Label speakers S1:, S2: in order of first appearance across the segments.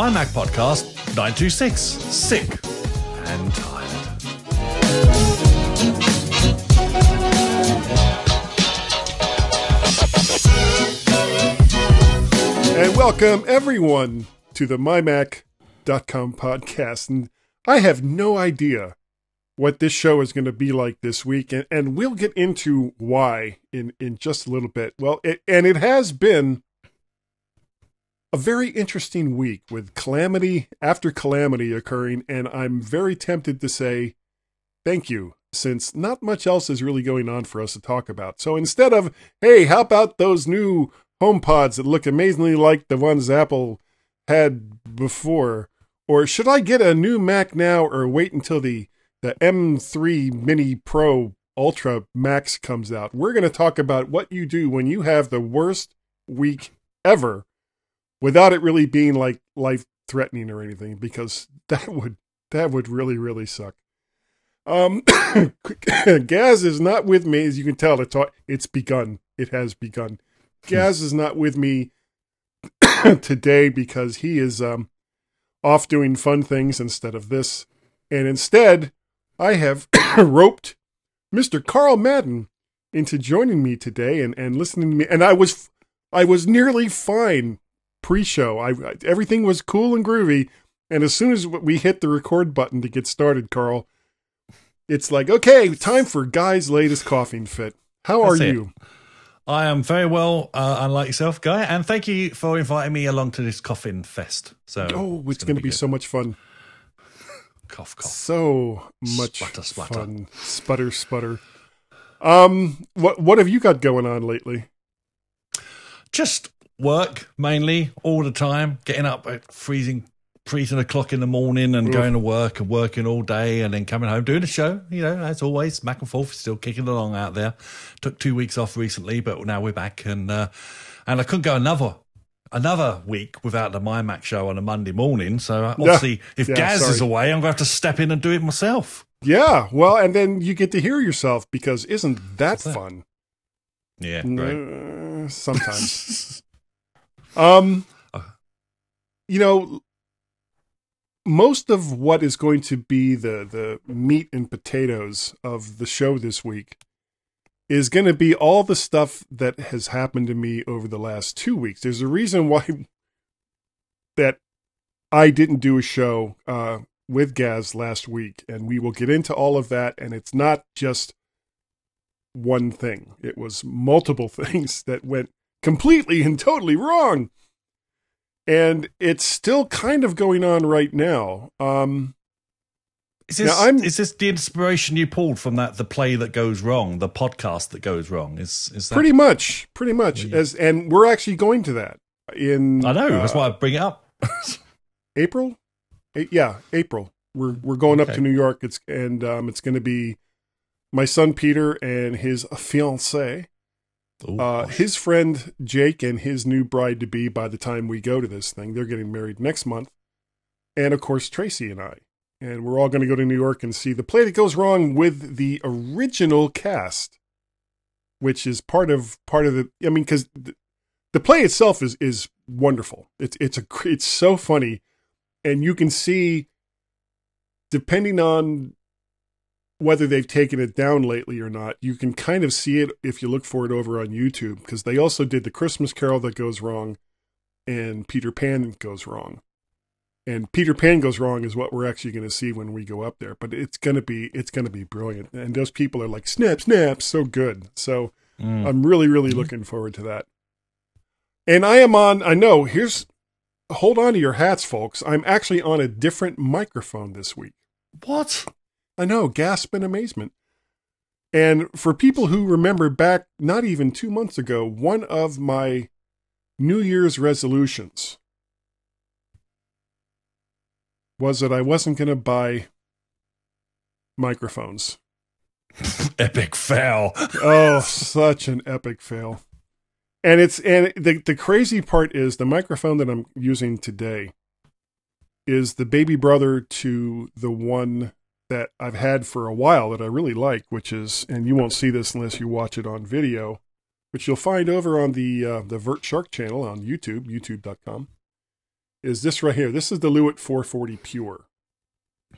S1: My Mac Podcast 926. Sick and tired.
S2: And welcome everyone to the mymac.com podcast. And I have no idea what this show is going to be like this week, and, and we'll get into why in, in just a little bit. Well, it, and it has been a very interesting week with calamity after calamity occurring, and I'm very tempted to say thank you, since not much else is really going on for us to talk about. So instead of, hey, how about those new HomePods that look amazingly like the ones Apple had before, or should I get a new Mac now or wait until the the M3 Mini Pro Ultra Max comes out? We're going to talk about what you do when you have the worst week ever without it really being like life threatening or anything because that would that would really really suck. Um Gaz is not with me as you can tell it's it's begun. It has begun. Gaz is not with me today because he is um, off doing fun things instead of this. And instead, I have roped Mr. Carl Madden into joining me today and, and listening to me. And I was I was nearly fine pre-show. I everything was cool and groovy. And as soon as we hit the record button to get started, Carl, it's like, okay, time for Guy's latest coughing fit. How are
S1: That's it.
S2: you?
S1: I am very well, uh, unlike yourself, Guy, and thank you for inviting me along to this coffin fest. So,
S2: Oh, it's going to be
S1: good.
S2: so much fun.
S1: cough, cough.
S2: So much
S1: Sputter, sputter.
S2: fun. Sputter, sputter. Um, what what have you got going on lately?
S1: Just work mainly all the time, getting up at freezing, freezing o'clock in the morning and
S2: Oof.
S1: going to work and working all day and then coming home doing a show. You know, as always, back and forth, still kicking along out there. Took two weeks off recently, but now we're back and uh, and I couldn't go another. Another week without the My Mac show on a Monday morning. So uh, obviously, if
S2: Yeah,
S1: Gaz
S2: sorry.
S1: is away, I'm going to have to step in and do it myself.
S2: Yeah, well, and then you get to hear yourself because isn't that
S1: that?
S2: fun?
S1: Yeah, great.
S2: Uh, sometimes. um, you know, most of what is going to be the the meat and potatoes of the show this week is going to be all the stuff that has happened to me over the last two weeks. There's a reason why that I didn't do a show uh, with Gaz last week, and we will get into all of that. And it's not just one thing; it was multiple things that went completely and totally wrong. And it's still kind of going on right now. Um,
S1: Is this, is this the inspiration you pulled from that the play that goes wrong, the podcast that goes wrong? Is is that
S2: pretty much, pretty much,
S1: Yeah.
S2: as and we're actually going to that in.
S1: I know that's
S2: uh,
S1: why I bring it up.
S2: April. A- yeah, April. We're we're going up to New York. It's and um, it's going to be my son Peter and his fiancee, Uh, his friend Jake, and his new bride to be. By the time we go to this thing, they're getting married next month, and of course Tracy and I, and we're all going to go to New York and see the play that goes wrong with the original cast, which is part of part of the. I mean, because the, the play itself is is wonderful. It's it's a it's so funny, and you can see, depending on whether they've taken it down lately or not, you can kind of see it if you look for it over on YouTube because they also did the Christmas Carol that goes wrong, and Peter Pan goes wrong. And Peter Pan goes wrong is what we're actually going to see when we go up there. But it's going to be it's going to be brilliant, and those people are like snap, snap, so good. So
S1: Mm.
S2: I'm really, really looking forward to that. And I am on, I know, here's, hold on to your hats, folks. I'm actually on a different microphone this week.
S1: what?
S2: I know, gasp in amazement. And for people who remember back, not even two months ago, one of my New Year's resolutions was that I wasn't going to buy microphones.
S1: Epic fail.
S2: oh, such an epic fail. And it's and the the crazy part is the microphone that I'm using today is the baby brother to the one that I've had for a while that I really like, which is and you won't see this unless you watch it on video, which you'll find over on the uh, the Vert Shark channel on YouTube, youtube.com. is this right here. This is the Lewitt 440 Pure.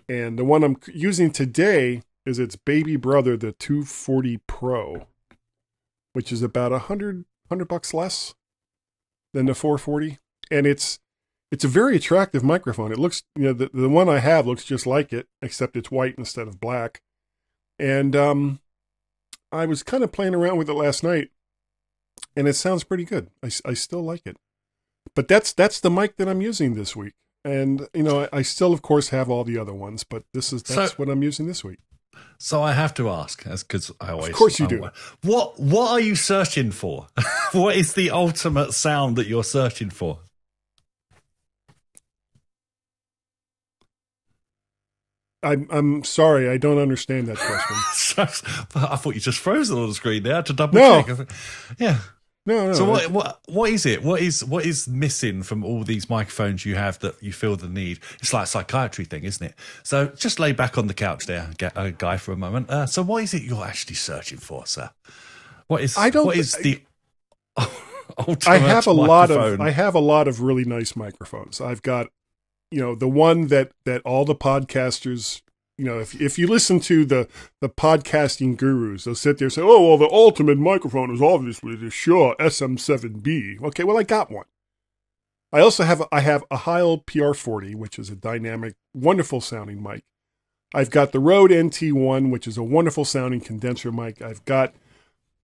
S2: And the one I'm using today is its baby brother, the 240 Pro, which is about a hundred hundred bucks less than the 440. And it's it's a very attractive microphone. It looks, you know, the, the one I have looks just like it, except it's white instead of black. And um, I was kind of playing around with it last night, and it sounds pretty good. I, I still like it. But that's that's the mic that I'm using this week. And you know, I, I still, of course, have all the other ones, but this is that's
S1: So-
S2: what I'm using this week.
S1: So I have to ask, because I always.
S2: Of course you do.
S1: What What are you searching for? what is the ultimate sound that you're searching for?
S2: I'm I'm sorry, I don't understand that question.
S1: I thought you just frozen on the screen there to double
S2: No.
S1: check. Yeah.
S2: No, no.
S1: So what what what is it? What is what is missing from all these microphones you have that you feel the need? It's like a psychiatry thing, isn't it? So just lay back on the couch there, get a guy for a moment. Uh, so what is it you're actually searching for, sir? What is
S2: I don't-
S1: what is the ultimate
S2: I have a lot of? I have a lot of really nice microphones. I've got you know the one that that all the podcasters you know if if you listen to the the podcasting gurus they'll sit there and say oh well the ultimate microphone is obviously the Shure SM7B. Okay, well I got one. I also have I have a Heil PR40 which is a dynamic wonderful sounding mic. I've got the Rode NT1 which is a wonderful sounding condenser mic. I've got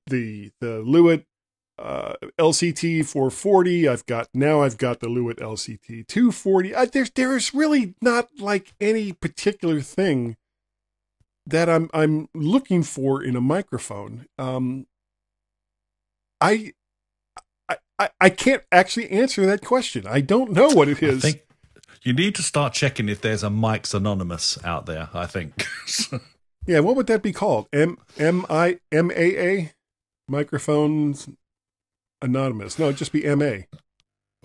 S2: the the Lewitt uh, LCT 440. I've got now I've got the Lewitt LCT 240. I, there's there's really not like any particular thing that I'm I'm looking for in a microphone. Um, I. I, I, can't actually answer that question. I don't know what it is.
S1: I think you need to start checking if there's a Mike's Anonymous out there. I think.
S2: yeah, what would that be called? M M I M A A microphones anonymous. No, just be M A.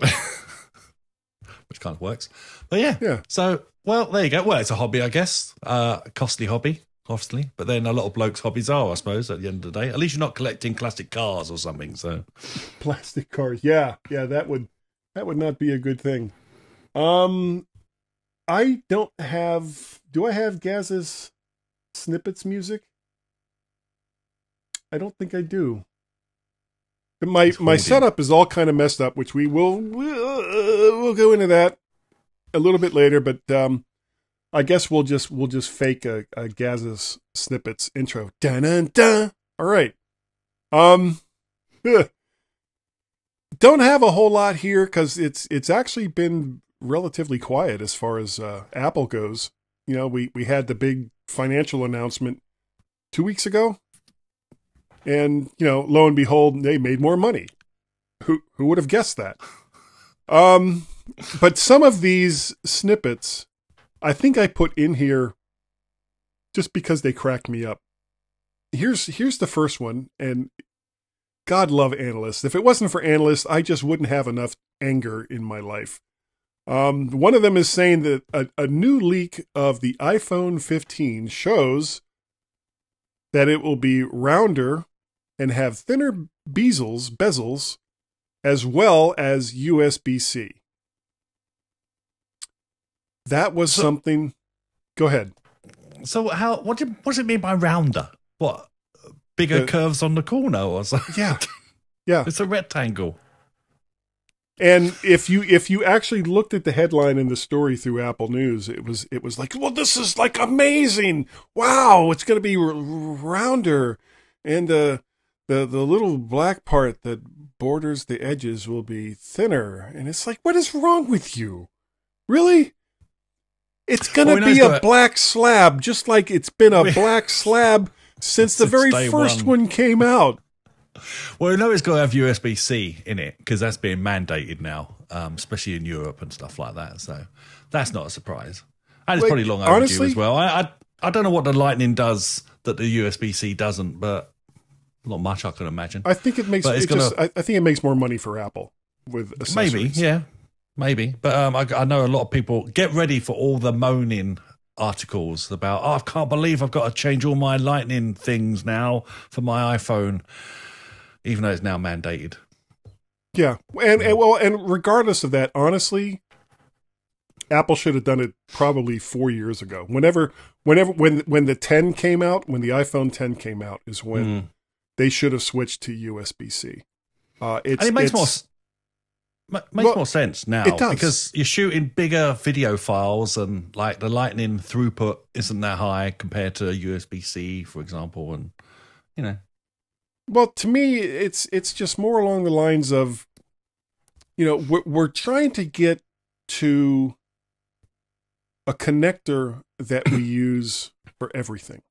S1: which kind of works. But yeah,
S2: Yeah.
S1: So well, there you go. Well, it's a hobby, I guess. Uh, costly hobby, obviously. But then a lot of blokes' hobbies are, I suppose. At the end of the day, at least you're not collecting classic cars or something. So
S2: plastic cars. Yeah, yeah, that would that would not be a good thing. Um I don't have do I have Gaz's snippets music? I don't think I do. My my setup is all kind of messed up, which we will we'll, we'll go into that a little bit later, but um I guess we'll just we'll just fake a, a Gaz's snippets intro. Dun dun dun. All right. Um ugh don't have a whole lot here because it's it's actually been relatively quiet as far as uh, Apple goes. You know, we we had the big financial announcement two weeks ago, and you know, lo and behold, they made more money. Who who would have guessed that? Um, but some of these snippets, I think I put in here just because they cracked me up. Here's here's the first one, and God love analysts. If it wasn't for analysts, I just wouldn't have enough anger in my life. Um, one of them is saying that a, a new leak of the iPhone 15 shows that it will be rounder and have thinner bezels, bezels, as well as USB C. That was
S1: So-
S2: something. Go ahead.
S1: so how what do what does it mean by rounder? What bigger
S2: The-
S1: curves on the corner or something?
S2: Yeah. Yeah.
S1: It's a rectangle.
S2: And if you if you actually looked at the headline in the story through Apple News, it was it was like, well, this is like amazing! Wow, it's going to be r- rounder, and uh, the the little black part that borders the edges will be thinner. And it's like, what is wrong with you? Really? It's going to
S1: Well,
S2: be a black slab, just like it's been a black slab since the very first
S1: one.
S2: one came out.
S1: Well, we know it's got to have USB C in it because that's being mandated now, um, especially in Europe and stuff like that. So that's not a surprise. And it's
S2: Like,
S1: probably long overdue
S2: honestly-
S1: as well. I, I I don't know what the Lightning does that the USB C doesn't, but not much I can imagine.
S2: I think it makes
S1: But it's
S2: it
S1: gonna-
S2: I, I think it makes more money for Apple with.
S1: Maybe, yeah, maybe. But um, I, I know a lot of people get ready for all the moaning articles about. Oh, I can't believe I've got to change all my Lightning things now for my iPhone, even though it's now mandated.
S2: Yeah, and, and well, and regardless of that, honestly, Apple should have done it probably four years ago. Whenever, whenever, when when the 10 came out, when the iPhone 10 came out, is when
S1: Mm.
S2: They should have switched to USB C. Uh, it's,
S1: and it makes more makes
S2: Well,
S1: more sense now
S2: it does.
S1: because you're shooting bigger video files and like the lightning throughput isn't that high compared to USB C, for example, and you know,
S2: Well, to me, it's it's just more along the lines of, you know, we're, we're trying to get to a connector that we use for everything.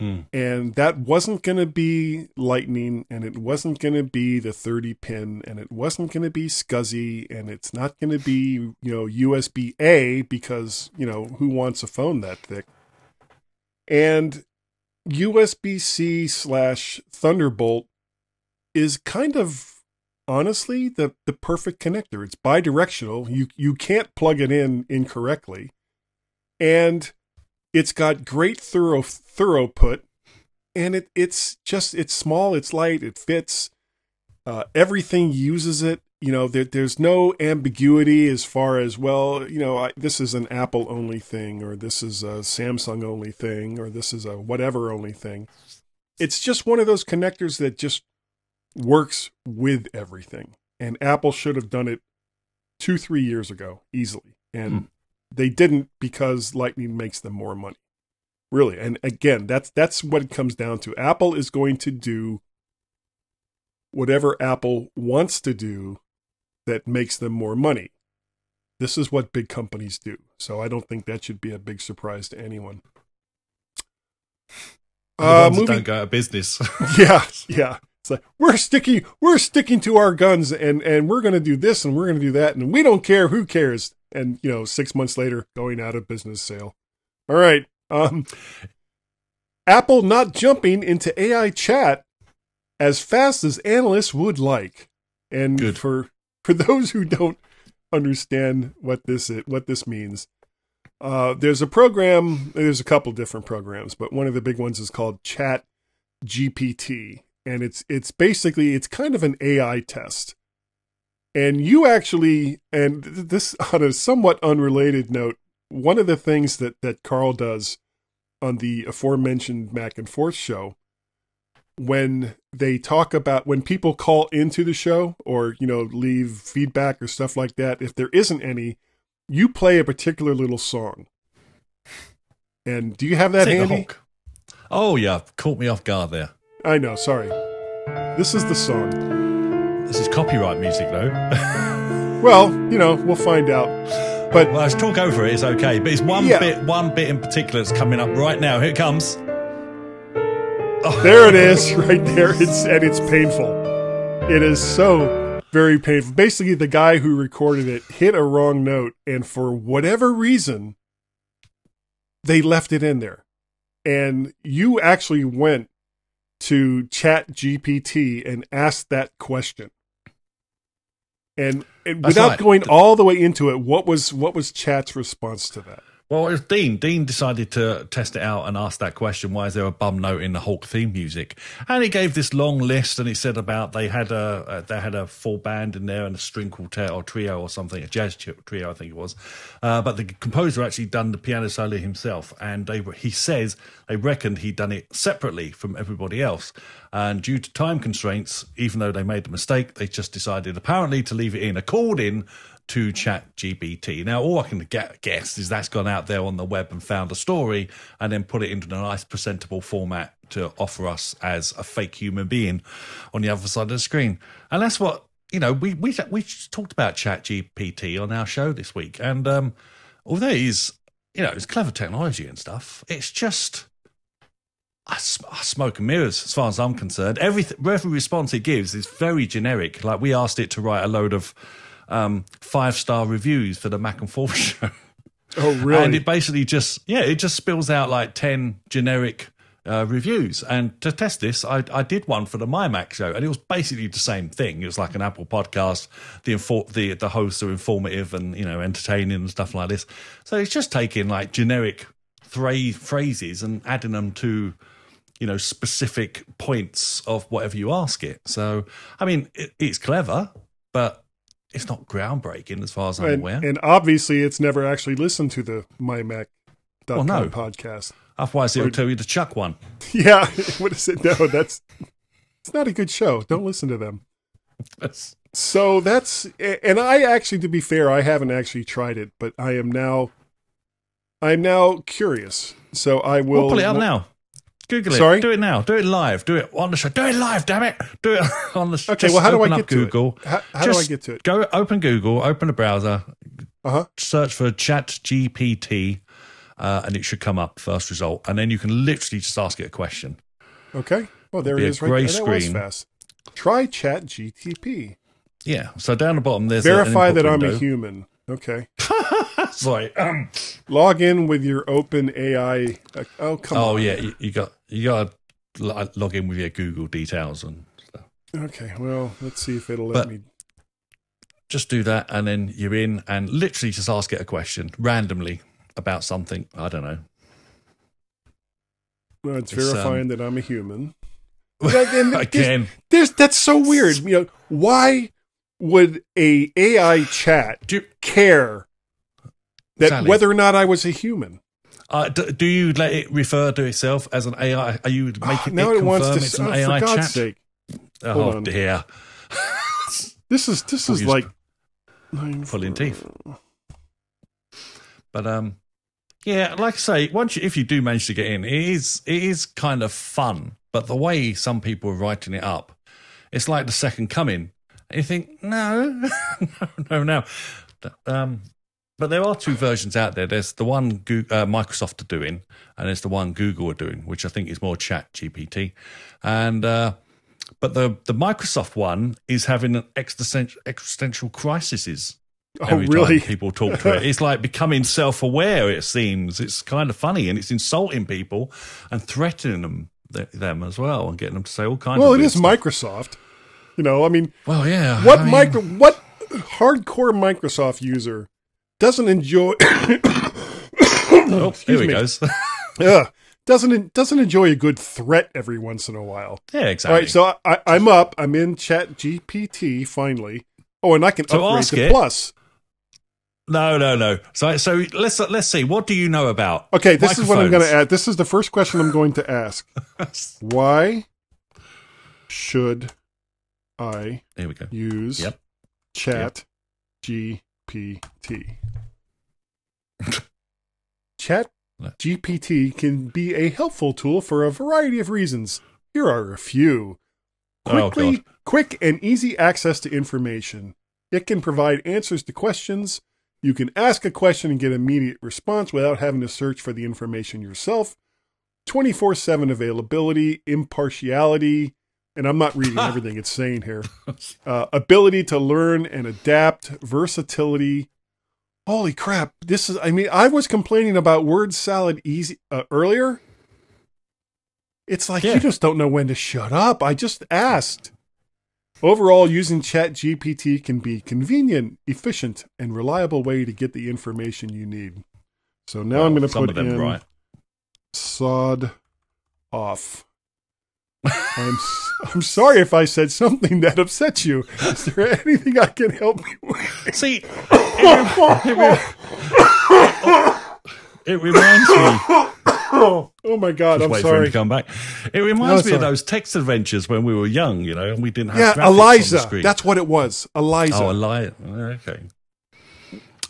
S1: Hmm.
S2: And that wasn't going to be Lightning, and it wasn't going to be the 30 pin, and it wasn't going to be SCSI, and it's not going to be, you know, USB A because, you know, who wants a phone that thick? And USB C slash Thunderbolt is kind of honestly the, the perfect connector. It's bidirectional. You you can't plug it in incorrectly. And it's got great thorough throughput and it it's just it's small, it's light, it fits. Uh, everything uses it. You know, there, there's no ambiguity as far as well. You know, I, this is an Apple only thing, or this is a Samsung only thing, or this is a whatever only thing. It's just one of those connectors that just works with everything. And Apple should have done it two, three years ago easily, and
S1: Hmm.
S2: They didn't because Lightning makes them more money. Really, and again, that's that's what it comes down to. Apple is going to do whatever Apple wants to do that makes them more money. This is what big companies do. So I don't think that should be a big surprise to anyone. Uh,
S1: that
S2: moving,
S1: don't go out of business.
S2: yeah, yeah. It's like we're sticking, we're sticking to our guns, and and we're going to do this, and we're going to do that, and we don't care. Who cares? And you know, six months later, going out of business sale. All right. Um, Apple not jumping into AI chat as fast as analysts would like, and
S1: Good.
S2: for for those who don't understand what this is, what this means. Uh, there's a program. There's a couple different programs, but one of the big ones is called Chat GPT, and it's it's basically it's kind of an AI test. And you actually, and this on a somewhat unrelated note, one of the things that that Carl does on the aforementioned Mac and Forth show, when they talk about when people call into the show or you know leave feedback or stuff like that, if there isn't any, you play a particular little song. And do you have that
S1: Take
S2: handy?
S1: Oh yeah, caught me off guard there.
S2: I know, sorry. This is the song.
S1: This is copyright music though.
S2: Well, you know, we'll find out. But
S1: well, let's talk over it. It's okay, but it's one
S2: Yeah.
S1: bit, one bit in particular that's coming up right now. Here it comes. Oh,
S2: there it is, right there. It's and it's painful. It is so very painful. Basically, the guy who recorded it hit a wrong note, and for whatever reason, they left it in there. And you actually went to Chat GPT and asked that question. And, and without going all the way into it, what was what was Chat's response to that?
S1: Well, it was Dean. Dean decided to test it out and ask that question: Why is there a bum note in the Hulk theme music? And he gave this long list, and he said about they had a uh, they had a full band in there and a string quartet or trio or something, a jazz trio, I think it was. Uh, but the composer actually done the piano solo himself, and they he says they reckoned he'd done it separately from everybody else. And due to time constraints, even though they made the mistake, they just decided apparently to leave it in, according to Chat GPT. Now, all I can get, guess is that's gone out there on the web and found a story and then put it into a nice, presentable format to offer us as a fake human being on the other side of the screen. And that's what, you know, we, we, we talked about Chat GPT on our show this week. And um, although it is, you know, it's clever technology and stuff, it's just. I, smoke and mirrors as far as I'm concerned. Everything, every response it gives is very generic. Like we asked it to write a load of um, five star reviews for the Mac and Forth show.
S2: Oh, really?
S1: And it basically just, yeah, it just spills out like 10 generic uh, reviews. And to test this, I, I did one for the My Mac show, and it was basically the same thing. It was like an Apple podcast. The infor- the the hosts are informative and you know entertaining and stuff like this. So it's just taking like generic thra- phrases and adding them to you know specific points of whatever you ask it. So I mean, it, it's clever, but it's not groundbreaking as far as I'm
S2: And,
S1: aware.
S2: and obviously, it's never actually listened to the mymac.com
S1: Well, no.
S2: podcast.
S1: Otherwise, it'll
S2: or-
S1: tell you to chuck one.
S2: Yeah, what is it? No, that's it's not a good show. Don't listen to them.
S1: That's-
S2: So that's and I actually, to be fair, I haven't actually tried it, but I am now, I'm now curious. So I will
S1: We'll pull it up now. Google it.
S2: Sorry?
S1: Do it now. Do it live. Do it on the show. Do it live, damn it. Do it on the show.
S2: Okay, well, how do I get to
S1: Google.
S2: it? How, how do I get to it?
S1: Go open Google, open a browser,
S2: Uh huh.
S1: search for Chat GPT, uh, and it should come up first result. And then you can literally just ask it a question.
S2: Okay. Well, there it is. Right there. That was fast. Try Chat GTP.
S1: Yeah. So down the bottom, there's
S2: Verify that I'm a human. Okay.
S1: Sorry. Um,
S2: Log in with your open AI. uh, Oh come
S1: oh
S2: on.
S1: yeah, you, you got you got to lo- log in with your Google details and stuff.
S2: Okay. Well, let's see if it'll let me.
S1: Just do that, and then you're in, and literally just ask it a question randomly about something. I don't know.
S2: Well, it's,
S1: it's, um,
S2: verifying that I'm a human. But then there's-
S1: Again,
S2: There's that's so weird. You know, why would a AI chat
S1: do
S2: care that whether or not I was a human?
S1: Uh, do, do you let it refer to itself as an AI? Are you making
S2: now
S1: it
S2: it wants
S1: confirm
S2: to.
S1: it's an
S2: oh,
S1: AI
S2: for God's
S1: chat?
S2: sake,
S1: oh
S2: hold on.
S1: dear,
S2: this is this is like
S1: pulling teeth. But um, yeah, like I say, once you, if you do manage to get in, it is it is kind of fun. But the way some people are writing it up, it's like the second coming. And you think, no, no, no, no. Um, but there are two versions out there. There's the one Goo uh, Microsoft are doing, and there's the one Google are doing, which I think is more Chat GPT. And uh, but the the Microsoft one is having an existential existential crises
S2: oh
S1: every
S2: really?
S1: time people talk to it. It's like becoming self aware. It seems it's kind of funny, and it's insulting people and threatening them th- them as well, and getting them to say all kinds.
S2: Well,
S1: of
S2: it
S1: weird
S2: is
S1: stuff.
S2: Microsoft. You know, I mean,
S1: Well, yeah.
S2: what
S1: I mean-
S2: micro what hardcore Microsoft user doesn't enjoy?
S1: Oh,
S2: Excuse
S1: here he
S2: me.
S1: goes.
S2: Ugh, doesn't doesn't enjoy a good threat every once in a while.
S1: yeah, exactly.
S2: right, so I, I'm up. I'm in Chat GPT finally. Oh, and I can
S1: So
S2: upgrade
S1: ask
S2: to
S1: it.
S2: Plus.
S1: no, no, no. So, so let's let's see. What do you know about?
S2: Okay, this is what I'm going to add. This is the first question I'm going to ask. Why should I
S1: Here we go.
S2: use
S1: Yep.
S2: Chat GPT? Chat GPT can be a helpful tool for a variety of reasons. Here are a few.
S1: Oh,
S2: Quickly,
S1: God.
S2: quick and easy access to information. It can provide answers to questions. You can ask a question and get immediate response without having to search for the information yourself. 24 7 availability, impartiality, and I'm not reading everything it's saying here. Uh, ability to learn and adapt, versatility. Holy crap. This is, I mean, I was complaining about word salad easy uh, earlier. It's like
S1: Yeah.
S2: you just don't know when to shut up. I just asked. Overall, using ChatGPT can be convenient, efficient, and reliable way to get the information you need. So now I'm going to put
S1: them
S2: in
S1: right.
S2: sod off. I'm I'm sorry if I said something that upset you. Is there anything I can help you with?
S1: See, it, it, re- it reminds me.
S2: Oh my God!
S1: Just
S2: I'm
S1: wait for him
S2: sorry.
S1: to come back. It reminds
S2: it's
S1: me of those text adventures when we were young, you know, and we didn't have
S2: Yeah,
S1: graphics on the
S2: Eliza. That's what it was. Eliza.
S1: oh, Eliza. Okay.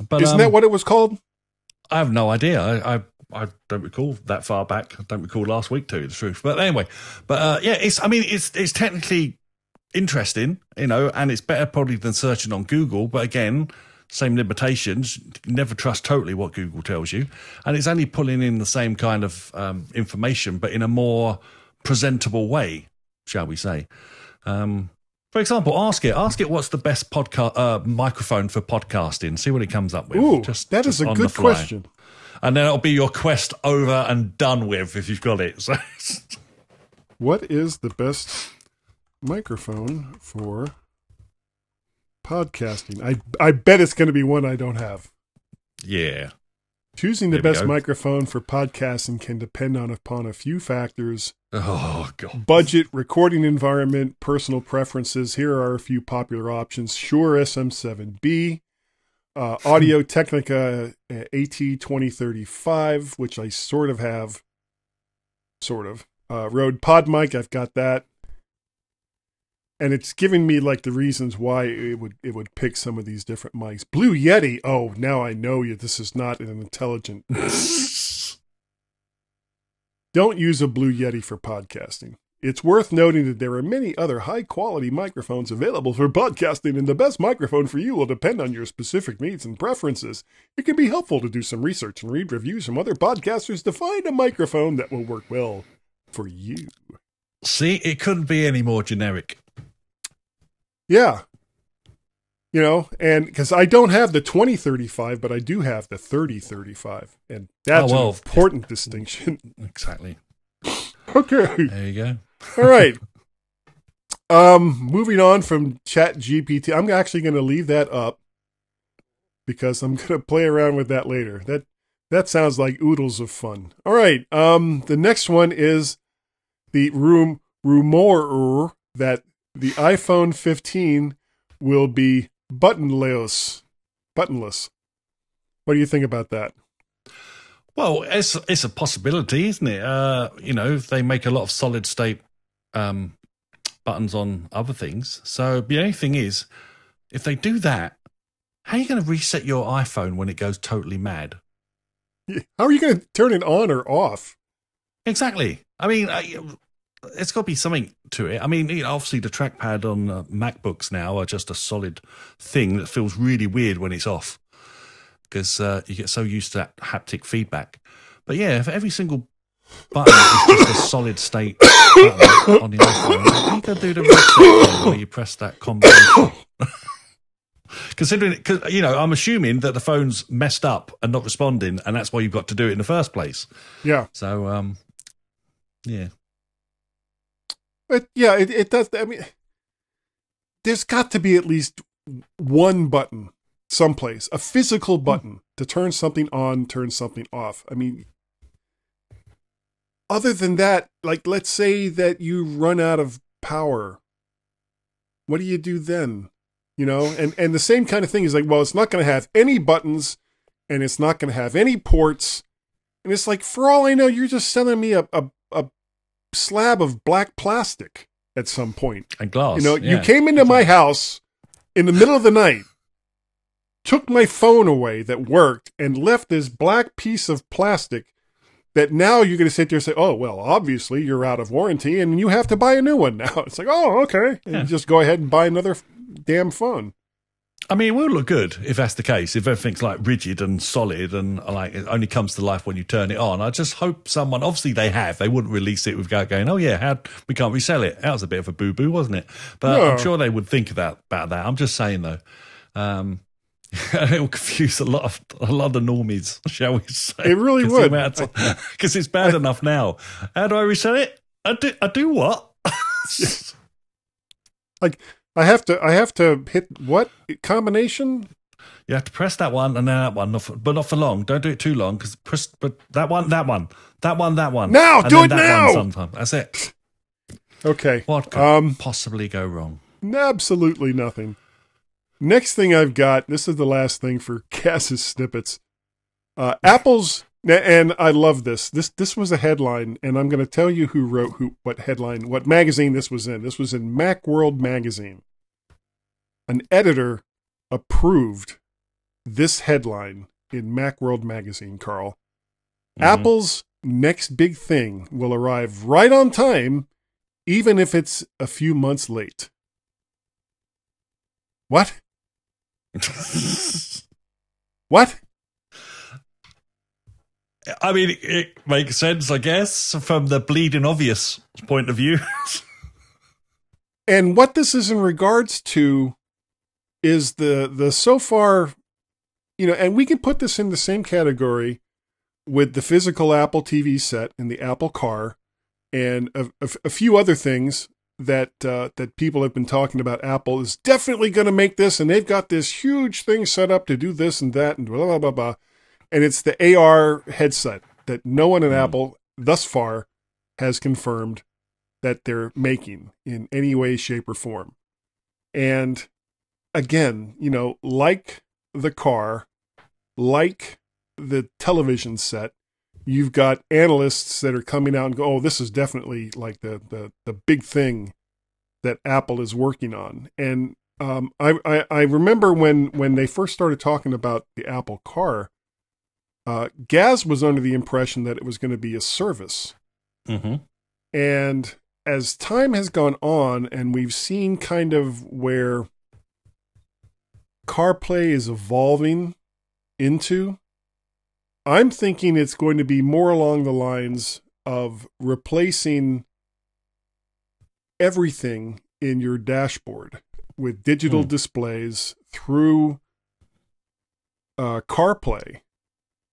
S1: But
S2: Isn't
S1: um,
S2: that what it was called?
S1: I have no idea. I, I I don't recall that far back. I don't recall last week, to tell you the truth. But anyway, but uh, yeah, it's. I mean, it's it's technically interesting, you know, and it's better probably than searching on Google. But again, same limitations. Never trust totally what Google tells you, and it's only pulling in the same kind of um, information, but in a more presentable way, shall we say? Um, for example, ask it. Ask it what's the best podcast uh, microphone for podcasting. See what it comes up with.
S2: Ooh,
S1: Just-
S2: that is a good question.
S1: And then it'll be your quest over and done with if you've got it. So,
S2: What is the best microphone for podcasting? I I bet it's going to be one I don't have.
S1: yeah,
S2: Choosing the
S1: There
S2: best microphone for podcasting can depend on upon a few factors:
S1: Oh god.
S2: budget, recording environment, personal preferences. Here are a few popular options: Shure SM7B, uh, Audio Technica uh, AT2035, which I sort of have, sort of. Uh, Rode PodMic, I've got that, and it's giving me like the reasons why it would it would pick some of these different mics. Blue Yeti. Oh, now I know you. This is not an intelligent. Don't use a Blue Yeti for podcasting. It's worth noting that there are many other high quality microphones available for podcasting, and the best microphone for you will depend on your specific needs and preferences. It can be helpful to do some research and read reviews from other podcasters to find a microphone that will work well for you.
S1: See, it couldn't be any more generic.
S2: Yeah. You know, and because I don't have the 2035, but I do have the 3035. And that's
S1: Oh, well.
S2: an important distinction.
S1: Exactly.
S2: okay.
S1: There you go.
S2: All right. Um, moving on from Chat GPT, I'm actually going to leave that up because I'm going to play around with that later. That that sounds like oodles of fun. All right. Um, the next one is the room rumor that the iPhone 15 will be buttonless. Buttonless. What do you think about that?
S1: Well, it's it's a possibility, isn't it? Uh, you know, they make a lot of solid state um, buttons on other things. So the only thing is, if they do that, how are you going to reset your iPhone when it goes totally mad?
S2: How are you going to turn it on or off?
S1: Exactly. I mean, I, it's got to be something to it. I mean, you know, obviously the trackpad on uh, MacBooks now are just a solid thing that feels really weird when it's off because uh, you get so used to that haptic feedback. But yeah, if every single button is just a solid state button on the iPhone, you can do the reset where you press that combination. Considering, because you know, I'm assuming that the phone's messed up and not responding, and that's why you've got to do it in the first place.
S2: Yeah.
S1: So, um, yeah,
S2: But yeah, it, it does. I mean, there's got to be at least one button someplace, a physical button to turn something on, turn something off. I mean, other than that, like let's say that you run out of power, what do you do then? You know, and and the same kind of thing is like, well, it's not going to have any buttons, and it's not going to have any ports, and it's like, for all I know, you're just sending me a a, a slab of black plastic at some point.
S1: and glass.
S2: You know,
S1: yeah.
S2: you came into my house in the middle of the night, took my phone away that worked, and left this black piece of plastic that now you're going to sit there and say, oh, well, obviously you're out of warranty and you have to buy a new one now. It's like, oh, okay.
S1: Yeah.
S2: you just go ahead and buy another f- damn phone.
S1: I mean, it will look good if that's the case. If everything's like rigid and solid and like it only comes to life when you turn it on. I just hope someone. Obviously, they have. They wouldn't release it without going, "Oh yeah, how we can't resell it." That was a bit of a boo boo, wasn't it? But
S2: No.
S1: I'm sure they would think about about that. I'm just saying though. Um, it will confuse a lot of a lot of the normies, shall we say?
S2: It really would.
S1: because it's bad enough now. How do I resell it? I do. I do what?
S2: Like, I have to, I have to hit what combination?
S1: You have to press that one and then that one, not for, but not for long. Don't do it too long because press. But that one, that one, that one, that one.
S2: Now,
S1: and
S2: do it
S1: that
S2: now!
S1: One sometime. That's it.
S2: Okay.
S1: What could
S2: Um,
S1: possibly go wrong?
S2: Absolutely nothing. Next thing I've got, this is the last thing for Gaz's snippets. Uh, Apple's and I love this. This this was a headline, and I'm going to tell you who wrote who what headline, what magazine this was in. This was in MacWorld magazine. An editor approved this headline in MacWorld magazine, Carl.
S1: Mhm.
S2: Apple's next big thing will arrive right on time, even if it's a few months late. What? What?
S1: I mean, it, makes sense, I guess, from the bleeding obvious point of view.
S2: And what this is in regards to is the the so far, you know, and we can put this in the same category with the physical Apple TV set and the Apple Car, and a, a, a few other things that uh, that people have been talking about. Apple is definitely going to make this, and they've got this huge thing set up to do this and that, and blah blah blah blah. and it's the AR headset that no one at Apple thus far has confirmed that they're making in any way, shape, or form. And again, you know, like the car, like the television set, you've got analysts that are coming out and go, "Oh, this is definitely like the the the big thing that Apple is working on." And um, I, I, I remember when when they first started talking about the Apple Car, uh, Gaz was under the impression that it was going to be a service,
S1: Mm-hmm.
S2: and as time has gone on, and we've seen kind of where CarPlay is evolving into, I'm thinking it's going to be more along the lines of replacing everything in your dashboard with digital
S1: Hmm.
S2: displays through uh, CarPlay.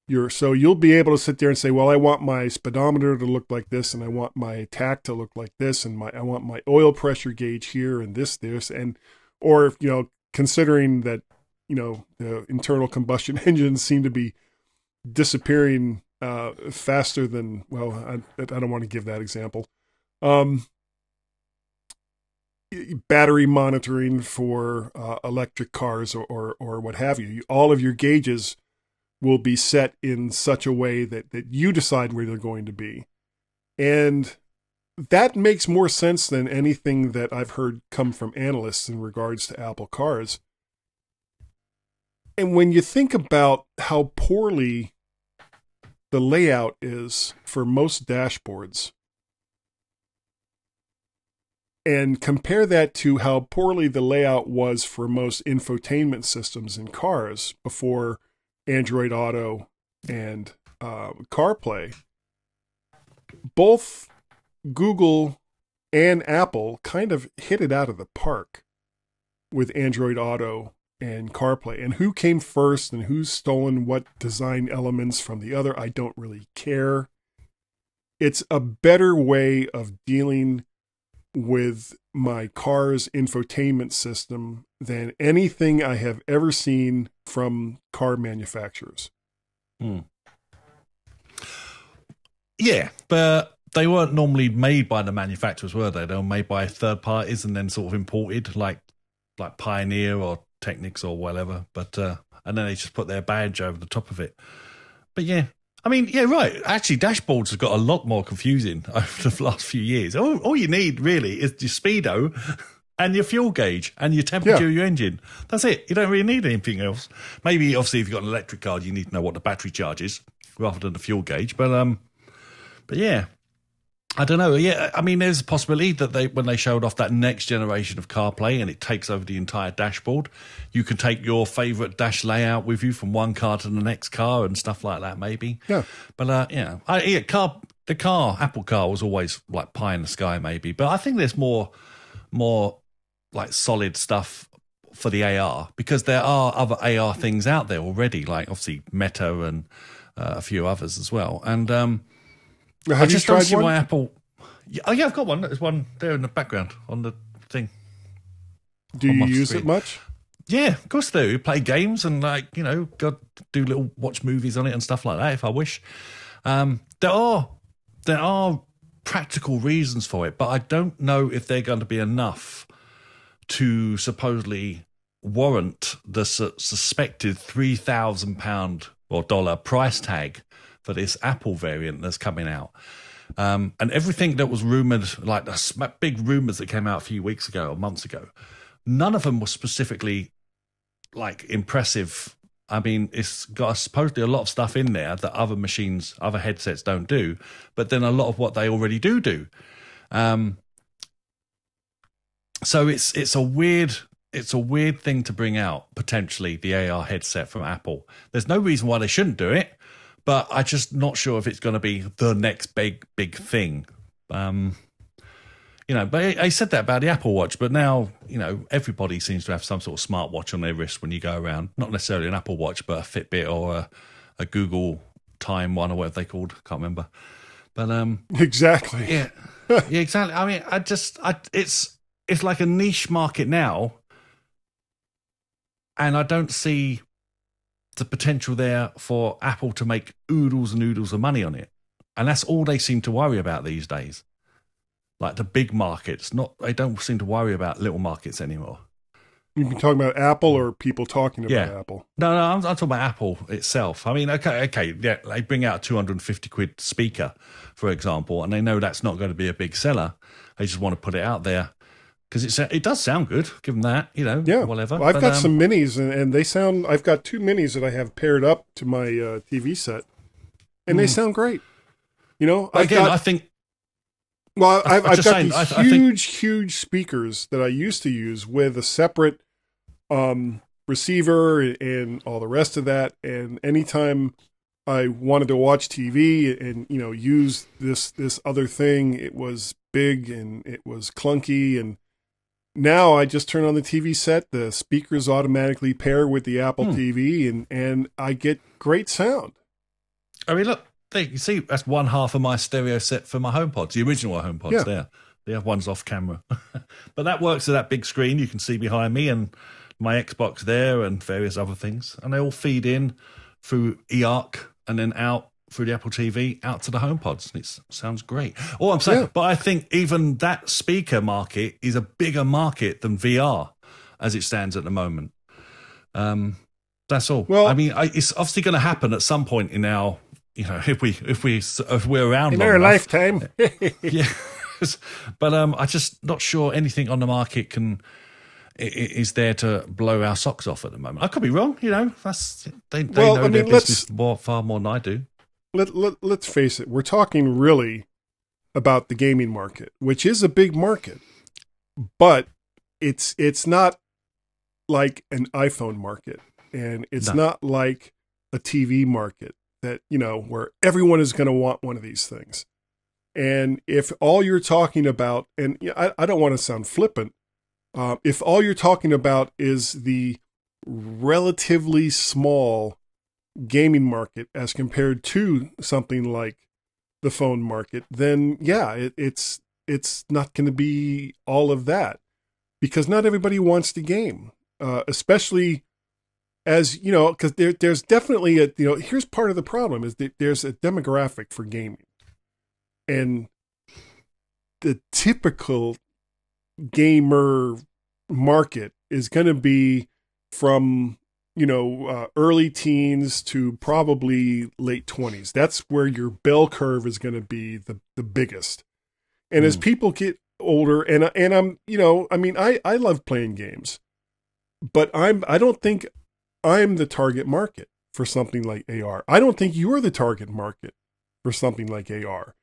S2: You're, so you'll be able to sit there and say, "Well, I want my speedometer to look like this, and I want my tach to look like this, and my I want my oil pressure gauge here, and this, this, and or you know, considering that you know the internal combustion engines seem to be disappearing uh, faster than well, I, I don't want to give that example. Um, battery monitoring for uh, electric cars or, or or what have you. All of your gauges will be set in such a way that that you decide where they're going to be, and that makes more sense than anything that I've heard come from analysts in regards to Apple cars. And when you think about how poorly the layout is for most dashboards, and compare that to how poorly the layout was for most infotainment systems in cars before Android Auto and uh, CarPlay, both Google and Apple kind of hit it out of the park with Android Auto and CarPlay. And who came first and who's stolen what design elements from the other, I don't really care. It's a better way of dealing with my car's infotainment system than anything I have ever seen from car manufacturers. Hmm.
S1: Yeah, but they weren't normally made by the manufacturers, were they? They were made by third parties and then sort of imported, like like Pioneer or Technics or whatever. But uh, and then they just put their badge over the top of it. But yeah, I mean, yeah, right. Actually, dashboards have got a lot more confusing over the last few years. All, all you need really is your speedo and your fuel gauge and your temperature
S2: Yeah.
S1: of your engine. That's it. You don't really need anything else. Maybe, obviously, if you've got an electric car, you need to know what the battery charge is rather than the fuel gauge. But um, but yeah, I don't know. Yeah, I mean, there's a possibility that they, when they showed off that next generation of CarPlay and it takes over the entire dashboard, you can take your favorite dash layout with you from one car to the next car and stuff like that. Maybe.
S2: Yeah.
S1: But uh, yeah, I, yeah, car the car Apple car was always like pie in the sky, maybe. But I think there's more, more like solid stuff for the AR because there are other AR things out there already, like obviously Meta and uh, a few others as well. And um,
S2: Have
S1: I
S2: you
S1: just don't see
S2: one?
S1: why Apple. Yeah, oh yeah, I've got one. There's one there in the background on the thing.
S2: Do you use
S1: screen.
S2: it much?
S1: Yeah, of course I do. Play games and like you know, got do little watch movies on it and stuff like that if I wish. Um, there are there are practical reasons for it, but I don't know if they're going to be enough to supposedly warrant the su- suspected three thousand pound or dollar price tag for this Apple variant that's coming out. Um, and everything that was rumored, like the big rumors that came out a few weeks ago or months ago, none of them were specifically like impressive. I mean, it's got supposedly a lot of stuff in there that other machines, other headsets don't do, but then a lot of what they already do do. Um, so it's it's a weird it's a weird thing to bring out potentially the AR headset from Apple. There's no reason why they shouldn't do it, but I'm just not sure if it's going to be the next big big thing. Um, you know, but I said that about the Apple Watch, but now you know everybody seems to have some sort of smartwatch on their wrist when you go around. Not necessarily an Apple Watch, but a Fitbit or a, a Google Time one or whatever they called. Can't remember. But um,
S2: Exactly.
S1: yeah, yeah, exactly. I mean, I just, I, it's, it's like a niche market now, and I don't see the potential there for Apple to make oodles and oodles of money on it. And that's all they seem to worry about these days. Like the big markets, not they don't seem to worry about little markets anymore.
S2: You've been talking about Apple or people talking about
S1: Yeah.
S2: Apple?
S1: No, no, I'm, I'm talking about Apple itself. I mean, okay, okay, yeah, they bring out a 250 quid speaker, for example, and they know that's not going to be a big seller. They just want to put it out there because it's it does sound good. Give them that, you know,
S2: Yeah,
S1: whatever.
S2: Well, I've
S1: But,
S2: got
S1: um,
S2: some minis, and, and they sound. I've got two minis that I have paired up to my uh, TV set, and they sound great. You know, I've
S1: again,
S2: got
S1: I think
S2: well, I've, I've got
S1: saying,
S2: these
S1: I- I think-
S2: huge, huge speakers that I used to use with a separate um, receiver and all the rest of that. And anytime I wanted to watch TV and you know use this this other thing, it was big and it was clunky. And now I just turn on the TV set, the speakers automatically pair with the Apple
S1: Hmm.
S2: TV, and and I get great sound.
S1: I mean, look, there, you see, that's one half of my stereo set for my HomePods, the original HomePods.
S2: Yeah.
S1: There, the other one's off camera, but that works with that big screen you can see behind me and my Xbox there and various other things, and they all feed in through eARC and then out through the Apple TV out to the HomePods. And it sounds great. All I'm saying,
S2: Yeah.
S1: but I think even that speaker market is a bigger market than VR as it stands at the moment. Um, that's all.
S2: Well-
S1: I mean, I, it's obviously going to happen at some point in our, you know, if we if we if we're around
S2: In our
S1: enough.
S2: lifetime,
S1: yeah. but um, I'm just not sure anything on the market can is there to blow our socks off at the moment. I could be wrong. You know, that's they, they
S2: Well,
S1: know
S2: I
S1: their
S2: mean, let's-
S1: business more, far more than I do.
S2: Let, let let's face it, we're talking really about the gaming market, which is a big market, but it's it's not like an iPhone market, and it's
S1: No.
S2: not like a TV market that you know where everyone is going to want one of these things. And if all you're talking about, and you know, I, I don't want to sound flippant, uh, if all you're talking about is the relatively small gaming market as compared to something like the phone market, then yeah, it, it's it's not going to be all of that because not everybody wants to game, uh, especially as you know, because there, there's definitely a you know here's part of the problem is that there's a demographic for gaming, and the typical gamer market is going to be from you know uh, early teens to probably late 20s that's where your bell curve is going to be the the biggest. And as
S1: Mm.
S2: people get older and and I'm you know I mean I I love playing games but I'm I don't think I'm the target market for something like AR I don't think you're the target market for something like AR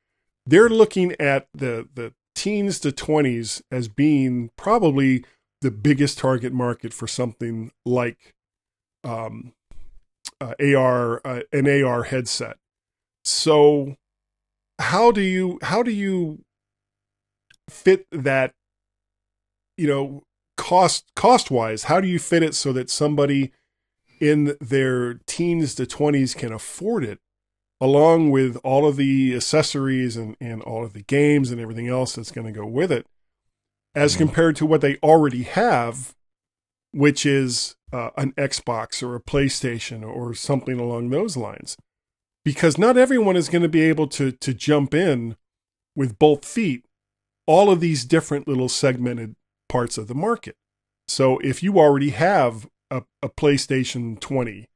S2: they're looking at the the teens to 20s as being probably the biggest target market for something like um, uh, AR uh, an AR headset. So how do you how do you fit that you know cost cost wise how do you fit it so that somebody in their teens to 20s can afford it along with all of the accessories and, and all of the games and everything else that's going to go with it as
S1: Mhm.
S2: compared to what they already have which is uh, an Xbox or a PlayStation or something along those lines. Because not everyone is going to be able to to jump in with both feet all of these different little segmented parts of the market. So if you already have a, a PlayStation 20,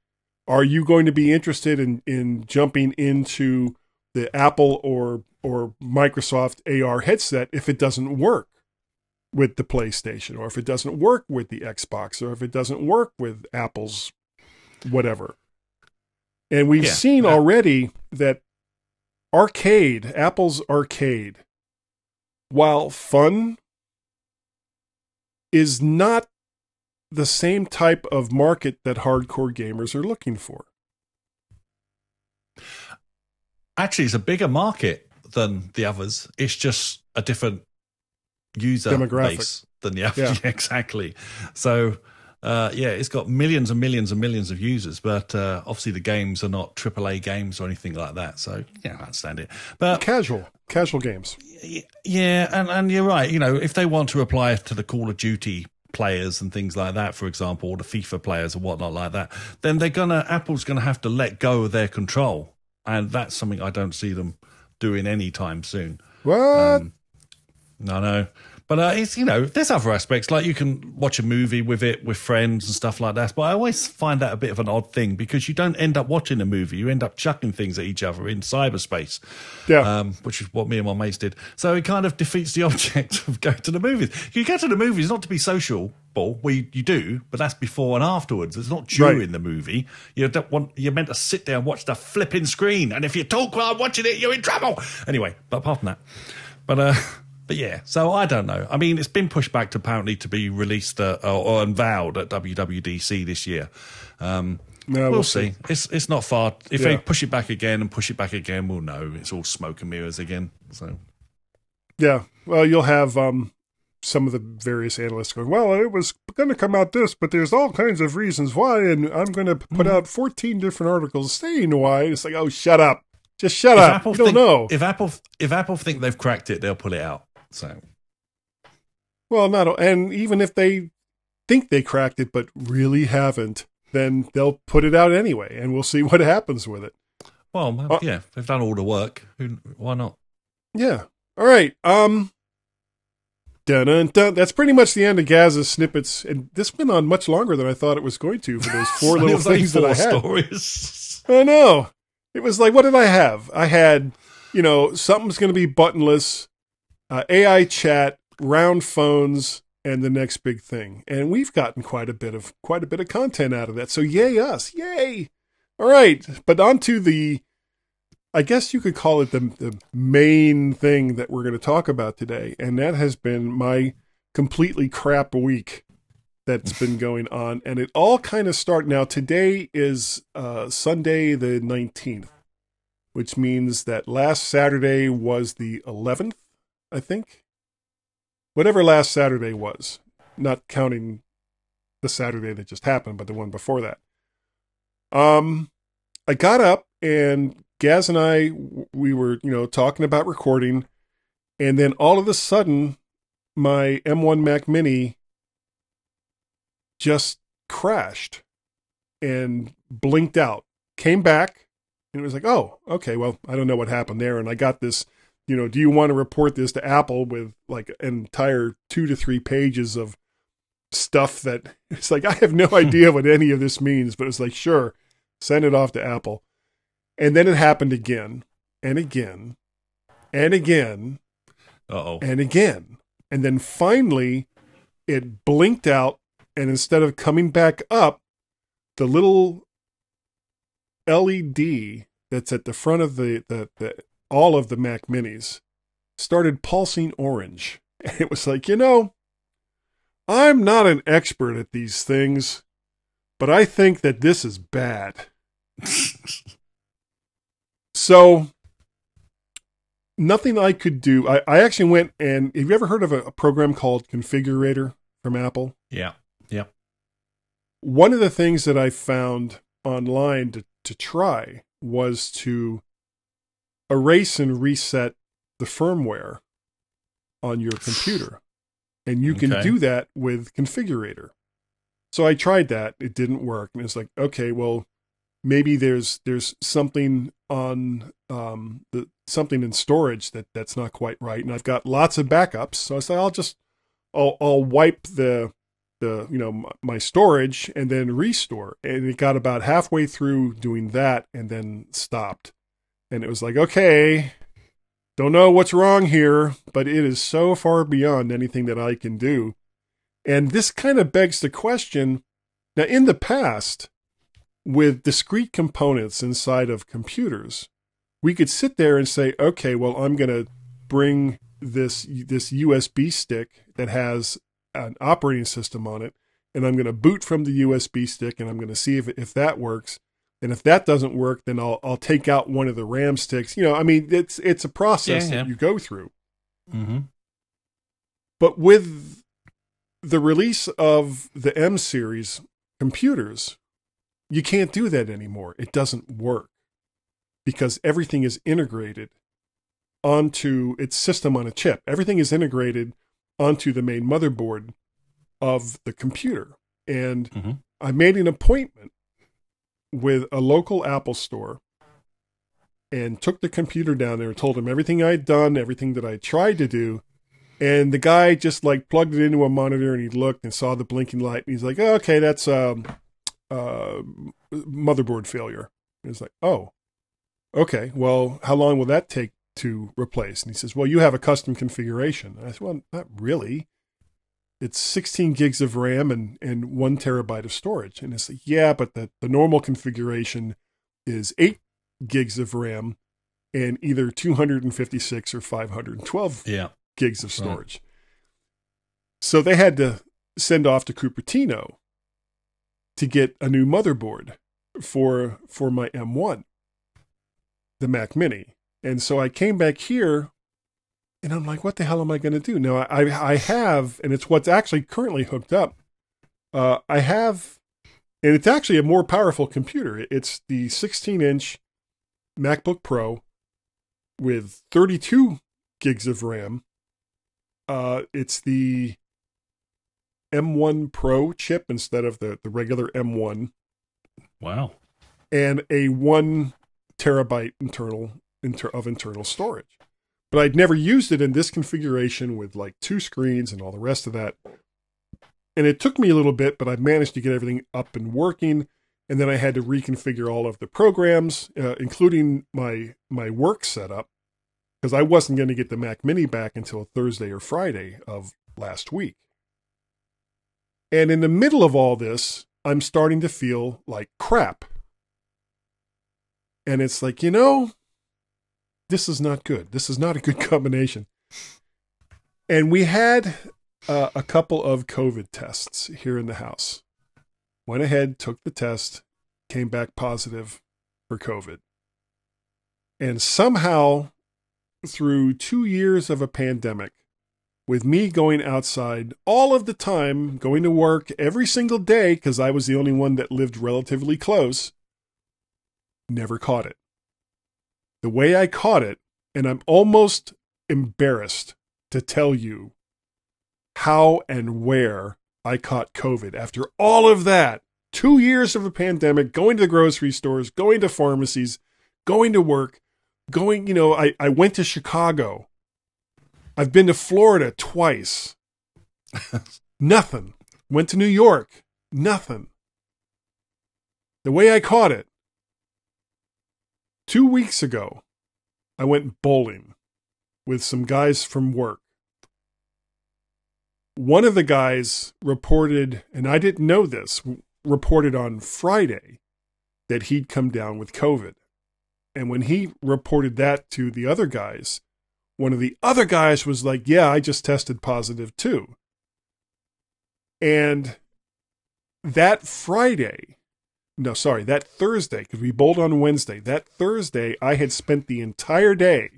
S2: are you going to be interested in in jumping into the Apple or or Microsoft AR headset if it doesn't work? With the PlayStation, or if it doesn't work with the Xbox, or if it doesn't work with Apple's whatever. And we've
S1: Yeah.
S2: seen already that arcade, Apple's arcade, while fun, is not the same type of market that hardcore gamers are looking for.
S1: Actually, it's a bigger market than the others. It's just a different user
S2: Demographic.
S1: base than the others.
S2: Yeah.
S1: Yeah. exactly. So, uh, yeah, it's got millions and millions and millions of users, but uh, obviously the games are not AAA games or anything like that. So, yeah, I understand it. But
S2: Casual, casual games.
S1: Yeah, and, and you're right. You know, if they want to apply to the Call of Duty players and things like that, for example, or the FIFA players and whatnot like that, then they're gonna Apple's gonna have to let go of their control, and that's something I don't see them doing anytime soon.
S2: What?
S1: Um, no, no. But uh, it's you know, there's other aspects like you can watch a movie with it with friends and stuff like that. But I always find that a bit of an odd thing because you don't end up watching a movie; you end up chucking things at each other in cyberspace.
S2: yeah.
S1: Um, which is what me and my mates did. So it kind of defeats the object of going to the movies. You go to the movies not to be social, well, you, you do, but that's before and afterwards. It's not during
S2: Right.
S1: the movie. You don't want you're meant to sit there and watch the flipping screen, and if you talk while watching it, you're in trouble. Anyway, but apart from that, but uh, but yeah. So I don't know. I mean, it's been pushed back to apparently to be released uh, or, or unveiled at WWDC this year. Um,
S2: No,
S1: we'll,
S2: we'll
S1: see. It's it's not far. If
S2: Yeah.
S1: they push it back again and push it back again, we'll know. It's all smoke and mirrors again. So
S2: Yeah. Well, you'll have um, some of the various analysts going, well, it was going to come out this, but there's all kinds of reasons why, and I'm going to put
S1: Mm-hmm.
S2: out 14 different articles saying why. It's like, oh, shut up. Just shut
S1: if
S2: up.
S1: Apple
S2: You don't know.
S1: if Apple if Apple think they've cracked it, they'll pull it out. So
S2: well, not, and even if they think they cracked it, but really haven't, then they'll put it out anyway, and we'll see what happens with it.
S1: well,
S2: Uh,
S1: yeah, they've done all the work. Who, why not?
S2: Yeah. All right. Um. Dun, dun, dun. That's pretty much the end of Gaz's snippets, and this went on much longer than I thought it was going to for those four little things that I had.
S1: stories.
S2: I know. It was like, what did I have? I had, you know, something's going to be buttonless, uh, AI chat, round phones, and the next big thing. And we've gotten quite a bit of quite a bit of content out of that. So yay us, yay! All right, but on to the, I guess you could call it the the main thing that we're going to talk about today, and that has been my completely crap week that's been going on and it all kind of start now today is uh sunday the 19th which means that last saturday was the 11th i think whatever last saturday was not counting the saturday that just happened but the one before that um i got up and gaz and i we were you know talking about recording and then all of a sudden my m1 mac mini just crashed and blinked out, came back, and it was like, oh, okay, well, I don't know what happened there. And I got this, you know, do you want to report this to Apple with like an entire two to three pages of stuff that it's like, I have no idea what any of this means, but it's like, sure, send it off to Apple. And then it happened again and again and again
S1: oh.
S2: and again. And then finally, it blinked out, and instead of coming back up, the little LED that's at the front of the, the, the all of the Mac Minis started pulsing orange. And it was like, you know, I'm not an expert at these things, but I think that this is bad. So nothing I could do. I, I actually went and have you ever heard of a, a program called Configurator from Apple?
S1: Yeah. Yeah.
S2: One of the things that I found online to, to try was to erase and reset the firmware on your computer. And you can
S1: Okay.
S2: do that with Configurator. So I tried that. It didn't work. And it's like, okay, well, maybe there's there's something on um the something in storage that that's not quite right and i've got lots of backups so i say i'll just i'll i'll wipe the the you know my, my storage and then restore and it got about halfway through doing that and then stopped and it was like okay don't know what's wrong here but it is so far beyond anything that i can do and this kind of begs the question now in the past with discrete components inside of computers, we could sit there and say, okay, well, I'm going to bring this this USB stick that has an operating system on it, and I'm going to boot from the USB stick, and I'm going to see if if that works. And if that doesn't work, then I'll I'll take out one of the RAM sticks. You know, I mean, it's it's a process
S1: Yeah, yeah.
S2: that you go through.
S1: Mm-hmm.
S2: But with the release of the M series computers, you can't do that anymore. It doesn't work because everything is integrated onto its system on a chip. Everything is integrated onto the main motherboard of the computer. And
S1: Mhm.
S2: I made an appointment with a local Apple store and took the computer down there and told him everything I'd done, everything that I tried to do. And the guy just like plugged it into a monitor and he looked and saw the blinking light and he's like, oh, okay, that's um, uh, motherboard failure. And it's like, oh, okay, well, how long will that take to replace? And he says, well, you have a custom configuration. And I said, well, not really. It's 16 gigs of RAM and, and one terabyte of storage. And it's like, yeah, but the, the normal configuration is eight gigs of RAM and either 256 or 512
S1: Yeah.
S2: gigs of storage. So they had to send off to Cupertino to get a new motherboard for for my M1, the Mac Mini. And so I came back here and I'm like, what the hell am I going to do? Now I I have, and it's what's actually currently hooked up. Uh, I have, and it's actually a more powerful computer. It's the 16 inch MacBook Pro with 32 gigs of RAM. Uh, it's the M1 Pro chip instead of the, the regular M1,
S1: Wow.
S2: and a one terabyte internal inter, of internal storage. But I'd never used it in this configuration with like two screens and all the rest of that. And it took me a little bit, but I managed to get everything up and working. And then I had to reconfigure all of the programs, uh, including my my work setup, because I wasn't going to get the Mac Mini back until Thursday or Friday of last week. And in the middle of all this, I'm starting to feel like crap. And it's like, you know, this is not good. This is not a good combination. And we had uh, a couple of COVID tests here in the house. Went ahead, took the test, came back positive for COVID. And somehow, through two years of a pandemic, with me going outside all of the time, going to work every single day because I was the only one that lived relatively close, never caught it. The way I caught it, and I'm almost embarrassed to tell you how and where I caught COVID after all of that. Two years of a pandemic, going to the grocery stores, going to pharmacies, going to work, going, you know, I, I went to Chicago. I've been to Florida twice. nothing. Went to New York. Nothing. The way I caught it, two weeks ago, I went bowling with some guys from work. One of the guys reported, and I didn't know this, reported on Friday that he'd come down with COVID. And when he reported that to the other guys, one of the other guys was like, Yeah, I just tested positive too. And that Friday, no, sorry, that Thursday, because we bowled on Wednesday, that Thursday, I had spent the entire day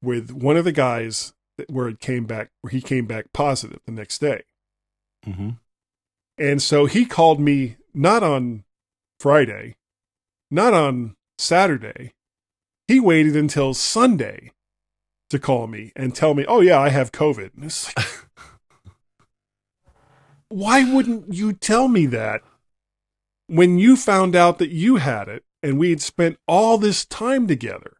S2: with one of the guys that, where it came back, where he came back positive the next day.
S1: Mm-hmm.
S2: And so he called me not on Friday, not on Saturday. He waited until Sunday to call me and tell me, "Oh yeah, I have COVID." Like, why wouldn't you tell me that when you found out that you had it and we had spent all this time together?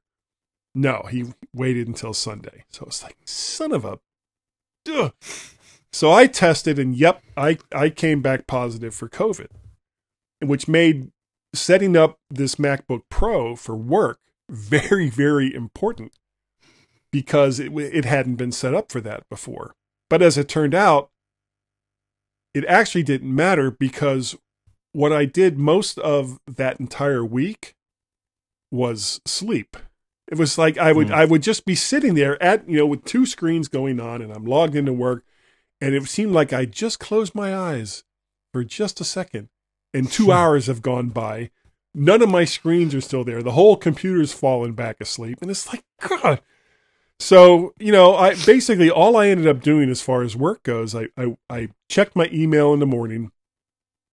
S2: No, he waited until Sunday. So it's like, son of a. So I tested, and yep, I, I came back positive for COVID, which made setting up this MacBook Pro for work very, very important because it, it hadn't been set up for that before. But as it turned out, it actually didn't matter because what I did most of that entire week was sleep. It was like I would
S1: Hmm.
S2: I would just be sitting there at you know with two screens going on and I'm logged into work and it seemed like I just closed my eyes for just a second and 2 hours have gone by. None of my screens are still there. The whole computer's fallen back asleep and it's like god. So, you know, I basically all I ended up doing as far as work goes, I I, I checked my email in the morning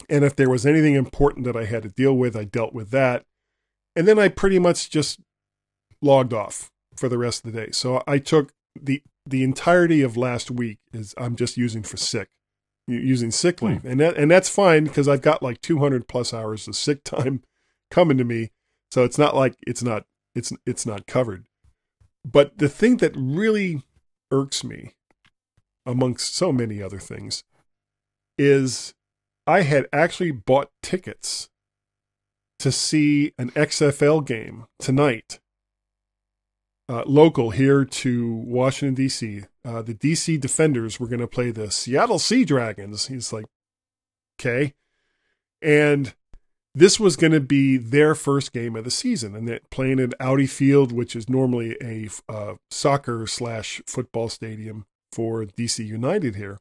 S2: and if there was anything important that I had to deal with, I dealt with that. And then I pretty much just logged off for the rest of the day. So I took the the entirety of last week is I'm just using for sick. using sick hmm. leave, and that and that's fine because I've got like 200 plus hours of sick time coming to me, so it's not like it's not it's it's not covered. But the thing that really irks me, amongst so many other things, is I had actually bought tickets to see an XFL game tonight, uh, local here to Washington, D.C. Uh, the D.C. Defenders were going to play the Seattle Sea Dragons. He's like, okay. And this was going to be their first game of the season, and they're playing at Audi Field, which is normally a uh, soccer slash football stadium for DC United here.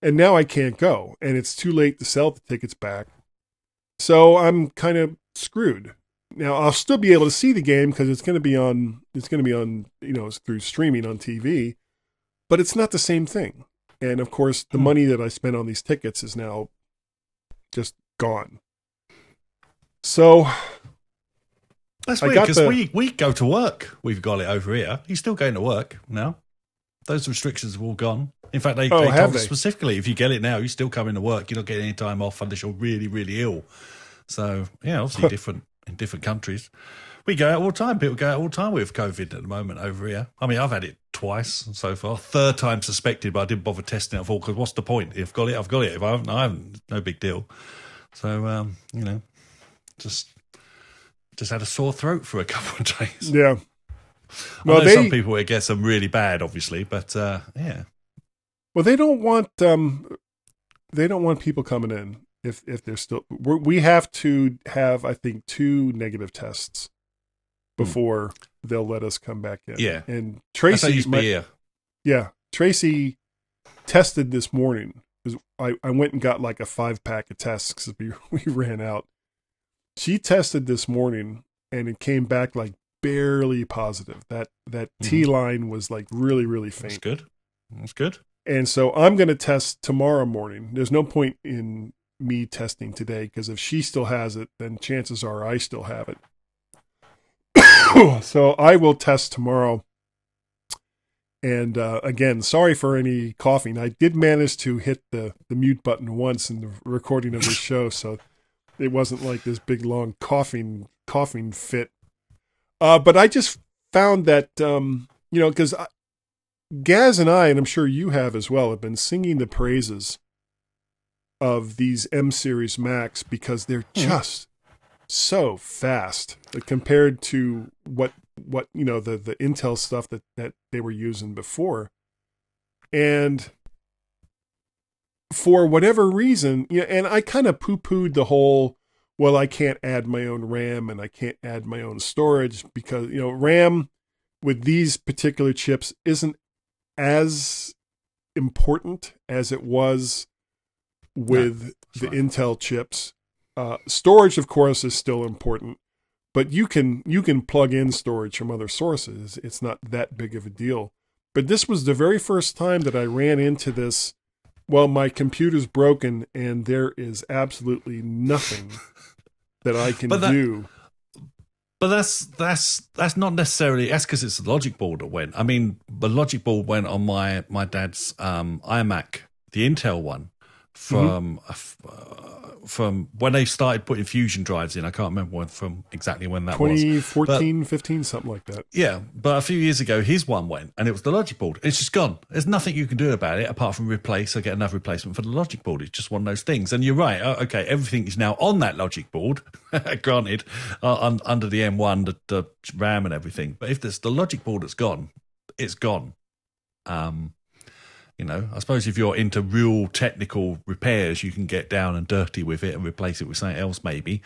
S2: And now I can't go, and it's too late to sell the tickets back. So I'm kind of screwed. Now I'll still be able to see the game because it's going to be on. It's going to be on, you know, through streaming on TV, but it's not the same thing. And of course, the
S1: Hmm.
S2: money that I spent on these tickets is now just gone. So
S1: That's weird because
S2: the-
S1: we, we go to work. We've got it over here. You're still going to work now. Those restrictions have all gone. In fact, they,
S2: Oh,
S1: they told us specifically if you get it now, you still come into work. You're not getting any time off unless you're really, really ill. So, yeah, obviously different in different countries. We go out all the time. People go out all the time with COVID at the moment over here. I mean, I've had it twice so far. Third time suspected, but I didn't bother testing it for because what's the point? If I've got it, I've got it. If I haven't, I haven't. No big deal. So, um, you know, just just had a sore throat for a couple of days.
S2: yeah, Well,
S1: know
S2: they-
S1: some people it gets them really bad, obviously, but uh, yeah,
S2: Well, they don't want um, they don't want people coming in if if they're still. We're, we have to have, I think, two negative tests before they'll let us come back in.
S1: Yeah.
S2: and
S1: that's how it
S2: Tracy, my-
S1: be
S2: yeah, Tracy tested this morning because I I went and got like a five pack of tests because we we ran out. She tested this morning and it came back like barely positive. That that T line was like really really
S1: Mm-hmm. That's
S2: faint.
S1: good. That's good.
S2: And so I'm going to test tomorrow morning. There's no point in me testing today because if she still has it, then chances are I still have it. so I will test tomorrow. And uh, again, sorry for any coughing. I did manage to hit the, the mute button once in the recording of this show, so it wasn't like this big long coughing coughing fit. Uh, but I just found that um, you know because Gaz and I, and I'm sure you have as well, have been singing the praises of these M Series Macs because they're just so fast compared to what what you know the the Intel stuff that that they were using before, and for whatever reason, you know, and I kind of poo pooed the whole. Well, I can't add my own RAM and I can't add my own storage because you know RAM with these particular chips isn't as important as it was with
S1: that's
S2: the. Intel chips. Uh, storage, of course, is still important, but you can you can plug in storage from other sources. It's not that big of a deal. But this was the very first time that I ran into this. Well, my computer's broken, and there is absolutely nothing that I can
S1: But that-
S2: do.
S1: But that's that's that's not necessarily that's because it's the logic board that went. I mean, the logic board went on my my dad's um, iMac, the Intel one, from uh, f- uh, from when they started putting fusion drives in. I can't remember when, from exactly when that was.
S2: 2014, 15, something like that.
S1: Yeah, but a few years ago, his one went, and it was the logic board. It's just gone. There's nothing you can do about it apart from replace or get another replacement for the logic board. It's just one of those things. And you're right. uh, Okay, everything is now on that logic board. granted, uh, un- under the M1, the, the RAM and everything. But if there's the logic board that's gone, it's gone. Um, you know, I suppose if you're into real technical repairs, you can get down and dirty with it and replace it with something else, maybe.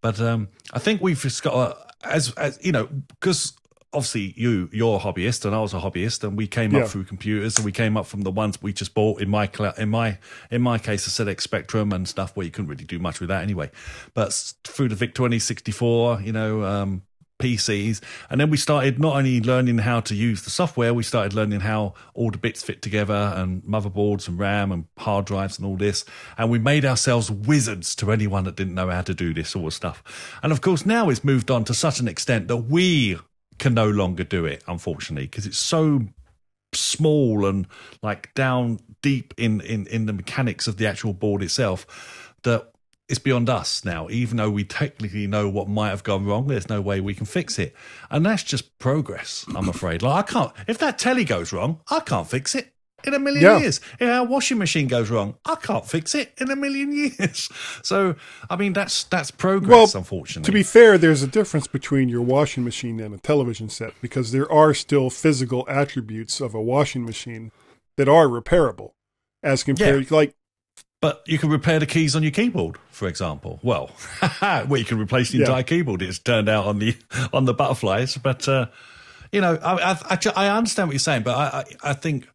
S1: But um, I think we've just got a, as as you know, because obviously you you're a hobbyist and I was a hobbyist, and we came
S2: Yeah.
S1: up through computers, and we came up from the ones we just bought in my in my in my case, the ZX Spectrum and stuff where you couldn't really do much with that anyway. But through the VIC twenty sixty four, you know. Um, PCs, and then we started not only learning how to use the software, we started learning how all the bits fit together and motherboards and RAM and hard drives and all this. And we made ourselves wizards to anyone that didn't know how to do this sort of stuff. And of course, now it's moved on to such an extent that we can no longer do it, unfortunately, because it's so small and like down deep in in in the mechanics of the actual board itself that it's beyond us now. Even though we technically know what might have gone wrong, there's no way we can fix it, and that's just progress. I'm afraid. Like I can't. If that telly goes wrong, I can't fix it in a million
S2: Yeah.
S1: years. If our washing machine goes wrong, I can't fix it in a million years. So, I mean, that's that's progress.
S2: Well,
S1: unfortunately,
S2: To be fair, there's a difference between your washing machine and a television set because there are still physical attributes of a washing machine that are repairable as compared like
S1: But you can repair the keys on your keyboard, for example. Well, well, you can replace the
S2: Yeah.
S1: entire keyboard. It's turned out on the on the butterflies, but uh, you know, I, I, I, understand what you're saying, but I, I, I think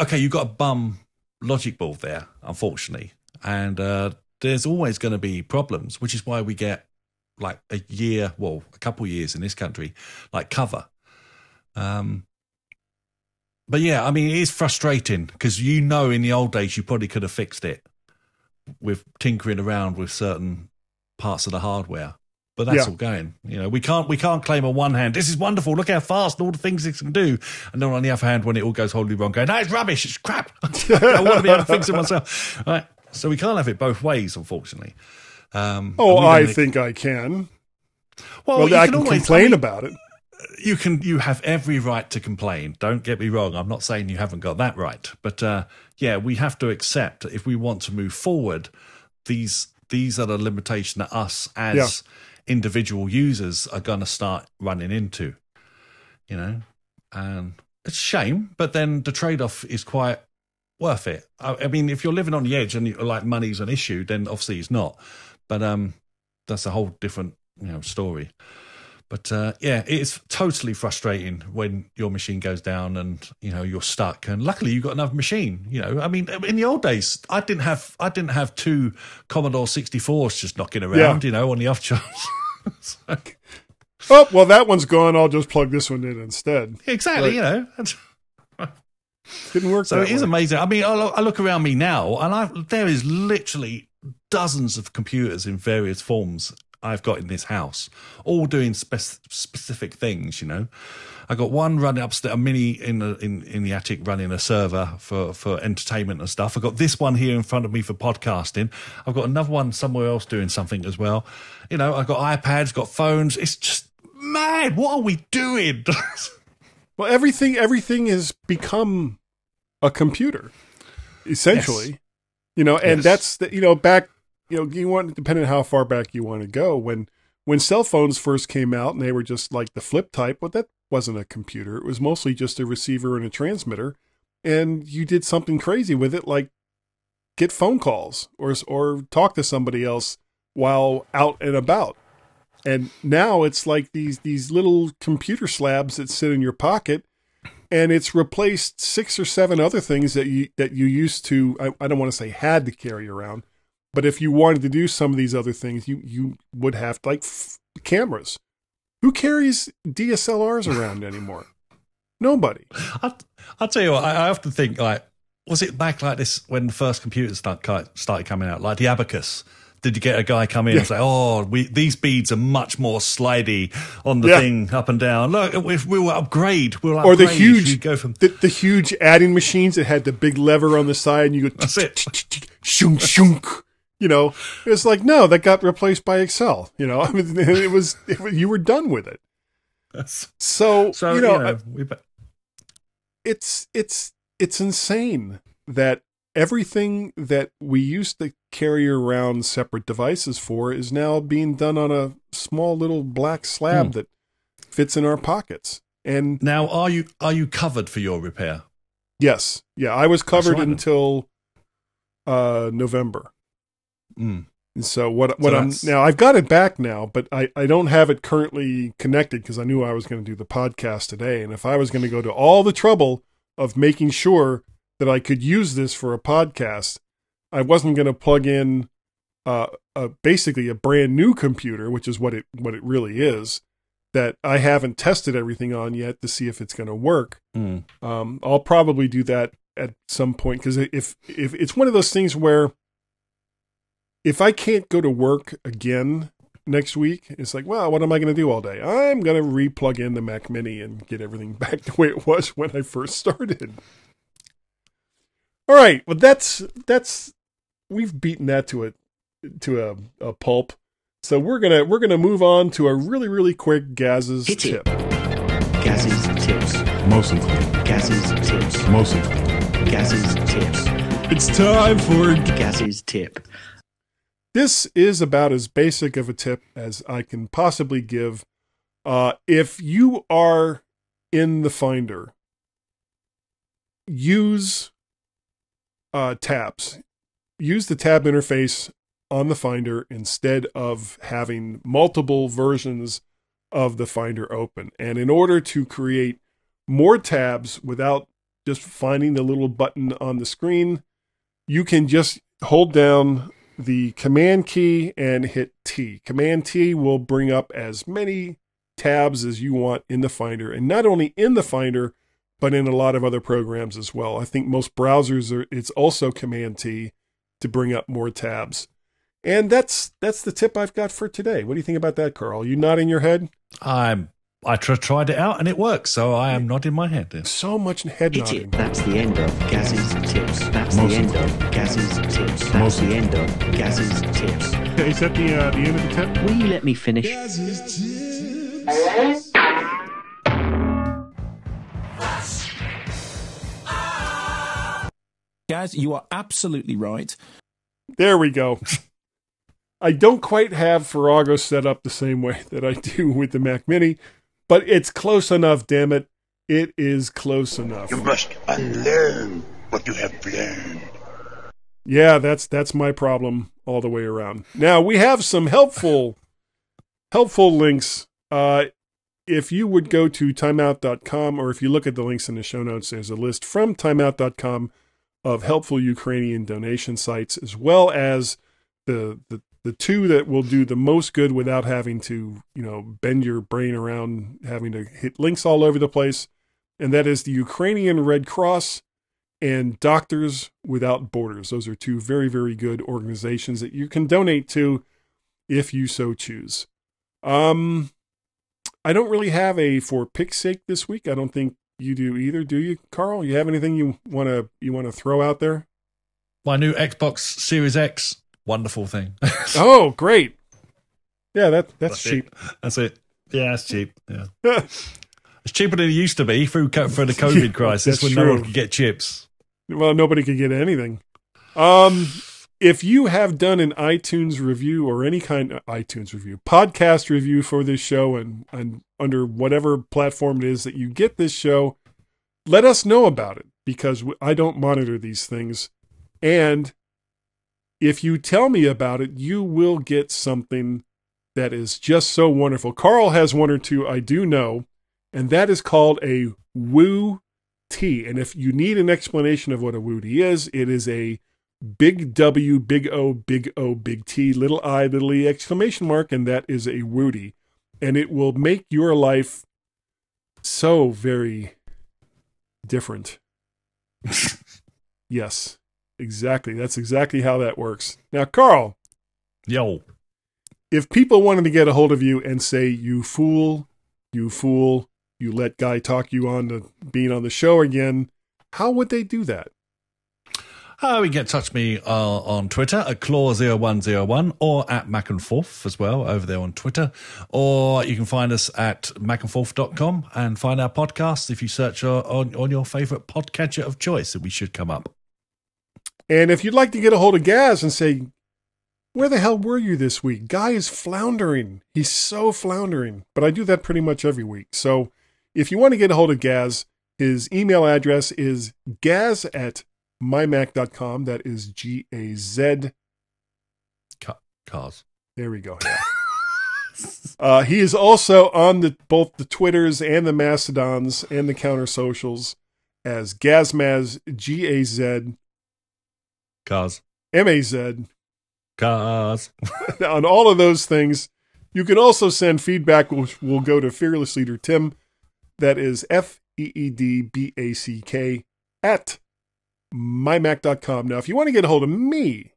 S1: okay, you've got a bum logic board there, unfortunately, and uh, there's always going to be problems, which is why we get like a year, well, a couple years in this country, like cover. Um, but yeah, I mean, it is frustrating because you know, in the old days, you probably could have fixed it with tinkering around with certain parts of the hardware. But that's
S2: Yeah.
S1: all going. You know, we can't we can't claim on one hand this is wonderful. Look how fast and all the things it can do, and then on the other hand, when it all goes horribly wrong, going, "No, it's rubbish. It's crap. I want to be able to fix it myself." Right. So we can't have it both ways, unfortunately. Um,
S2: oh, I think I can.
S1: Well,
S2: Well,
S1: you
S2: I
S1: can
S2: can
S1: always-
S2: complain
S1: I mean,
S2: about it.
S1: You can you have every right to complain. Don't get me wrong. I'm not saying you haven't got that right. But uh yeah we have to accept if we want to move forward these these are the limitation that us as
S2: Yeah.
S1: individual users are going to start running into you know? And it's a shame but then the trade-off is quite worth it. I, I mean if you're living on the edge and like money's an issue then obviously it's not. But um that's a whole different you know story but uh, yeah, it's totally frustrating when your machine goes down and you know you're stuck. And luckily, you've got another machine. You know, I mean, in the old days, I didn't have I didn't have two Commodore 64s just knocking around. You know, on the off chance.
S2: Oh, well, that one's gone. I'll just plug this one in instead.
S1: exactly. You know.
S2: Didn't work.
S1: So it is
S2: way.
S1: amazing. I mean, I look, I look around me now, and I there is literally dozens of computers in various forms I've got in this house, all doing spec- specific things. You know, I got one running upstairs, a mini in the in, in the attic running a server for for entertainment and stuff. I got this one here in front of me for podcasting. I've got another one somewhere else doing something as well. You know, I've got iPads, got phones. It's just mad. What are we doing?
S2: Well, everything everything has become a computer, essentially.
S1: Yes.
S2: You know, and
S1: Yes.
S2: that's the, you know back. You know, you want depending how far back you want to go. When when cell phones first came out and they were just like the flip type, well, that wasn't a computer. It was mostly just a receiver and a transmitter, and you did something crazy with it, like get phone calls or or talk to somebody else while out and about. And now it's like these these little computer slabs that sit in your pocket, and it's replaced six or seven other things that you that you used to. I, I don't want to say had to carry around, but if you wanted to do some of these other things, you you would have like f- cameras. Who carries DSLRs around anymore? Nobody.
S1: I, I'll tell you what, I, I often think like, was it back like this when the first computers start, started coming out, like the abacus? Did you get a guy come in and say, "Oh, we, these beads are much more slidey on the
S2: Yeah.
S1: thing up and down"? Look, if we will upgrade, we'll upgrade.
S2: Or the huge
S1: You go from
S2: the, the huge adding machines that had the big lever on the side, and you go
S1: That's it.
S2: shunk shunk. You know, it's like no, that got replaced by Excel. You know, I mean, it was, it you were done with it. So,
S1: so
S2: you know,
S1: we,
S2: it's it's it's insane that everything that we used to carry around separate devices for is now being done on a small little black slab
S1: Hmm.
S2: that fits in our pockets. And
S1: now are you are you covered for your repair?
S2: yes, yeah, I was covered until uh November.
S1: Mm.
S2: So what what
S1: So
S2: I'm now I've got it back now, but I I don't have it currently connected because I knew I was going to do the podcast today, and if I was going to go to all the trouble of making sure that I could use this for a podcast, I wasn't going to plug in uh, a basically a brand new computer, which is what it what it really is, that I haven't tested everything on yet to see if it's going to work.
S1: Mm.
S2: Um, I'll probably do that at some point because if if it's one of those things where if I can't go to work again next week, it's like, well, what am I going to do all day? I'm going to re-plug in the Mac Mini and get everything back the way it was when I first started. All right, well that's that's we've beaten that to a to a, a pulp. So we're gonna we're gonna move on to a really really quick Gaz's
S3: Hit it.
S2: tip.
S3: Gaz's tips.
S4: Mostly.
S3: Gaz's tips.
S4: Mostly.
S3: Gaz's tips.
S2: It's time for
S3: Gaz's tip.
S2: This is about as basic of a tip as I can possibly give. Uh, if you are in the Finder, use uh, tabs. Use the tab interface on the Finder instead of having multiple versions of the Finder open. And in order to create more tabs without just finding the little button on the screen, you can just hold down the command key and hit T. Command T will bring up as many tabs as you want in the Finder, and not only in the Finder, but in a lot of other programs as well. I think most browsers are it's also Command T to bring up more tabs. And that's that's the tip I've got for today. What do you think about that, Carl? You nodding your head?
S1: I'm. I tr- tried it out and it works, so I am nodding my head. Yes.
S2: So much head
S3: Hit
S2: nodding.
S3: it. That's the end of Gaz's tips. That's
S4: Most
S3: the end of Gaz's tips. That's
S4: Most of
S3: the end of Gaz's tips.
S2: Is that the uh, the end of the tip?
S3: Will you let me finish?
S5: Guys, you are absolutely right.
S2: There we go. I don't quite have Farrago set up the same way that I do with the Mac Mini, but it's close enough, damn it. It is close enough.
S6: You must unlearn what you have learned.
S2: Yeah, that's that's my problem all the way around. Now, we have some helpful helpful links. Uh if you would go to timeout.com or if you look at the links in the show notes, there's a list from timeout.com of helpful Ukrainian donation sites, as well as the, the the two that will do the most good without having to, you know, bend your brain around having to hit links all over the place. And that is the Ukrainian Red Cross and Doctors Without Borders. Those are two very, very good organizations that you can donate to if you so choose. Um, I don't really have a for pick's sake this week. I don't think you do either, do you, Carl? You have anything you wanna you wanna throw out there?
S1: My new Xbox Series X, wonderful thing.
S2: Oh, great! Yeah, that that's,
S1: That's
S2: cheap.
S1: It. That's it. Yeah, it's cheap. Yeah, it's cheaper than it used to be through for the COVID
S2: Yeah,
S1: crisis when no one could get chips.
S2: well, nobody could get anything. Um, if you have done an iTunes review or any kind of iTunes review, podcast review for this show, and, and under whatever platform it is that you get this show, let us know about it because I don't monitor these things. And if you tell me about it, you will get something that is just so wonderful. Carl has one or two I do know, and that is called a Woo T. And if you need an explanation of what a Woo T is, it is a big W, big O, big O, big T, little I, little E, exclamation mark, and that is a woo Woody. And it will make your life so very different. yes, exactly. That's exactly how that works. Now, Carl,
S1: Yo,
S2: if people wanted to get a hold of you and say, you fool, you fool, you let Guy talk you on to being on the show again, how would they do that?
S1: Uh, you can get touch me uh, on Twitter at claw0101 or at Mac and Forth as well over there on Twitter. Or you can find us at macandforth.com and find our podcast if you search uh, on, on your favorite podcatcher of choice, that we should come up.
S2: And if you'd like to get a hold of Gaz and say, where the hell were you this week? Guy is floundering. He's so floundering. But I do that pretty much every week. So if you want to get a hold of Gaz, his email address is gaz at mymac.com. That is G A Z.
S1: Ca- Cars.
S2: There we go. Yeah. uh, he is also on the both the Twitters and the Mastodons and the counter socials as Gazmaz G A Z
S1: Cars.
S2: M A Z
S1: Cause.
S2: on all of those things. You can also send feedback, which will go to Fearless Leader Tim. That is F E E D B A C K at mymac.com. Now, if you want to get a hold of me,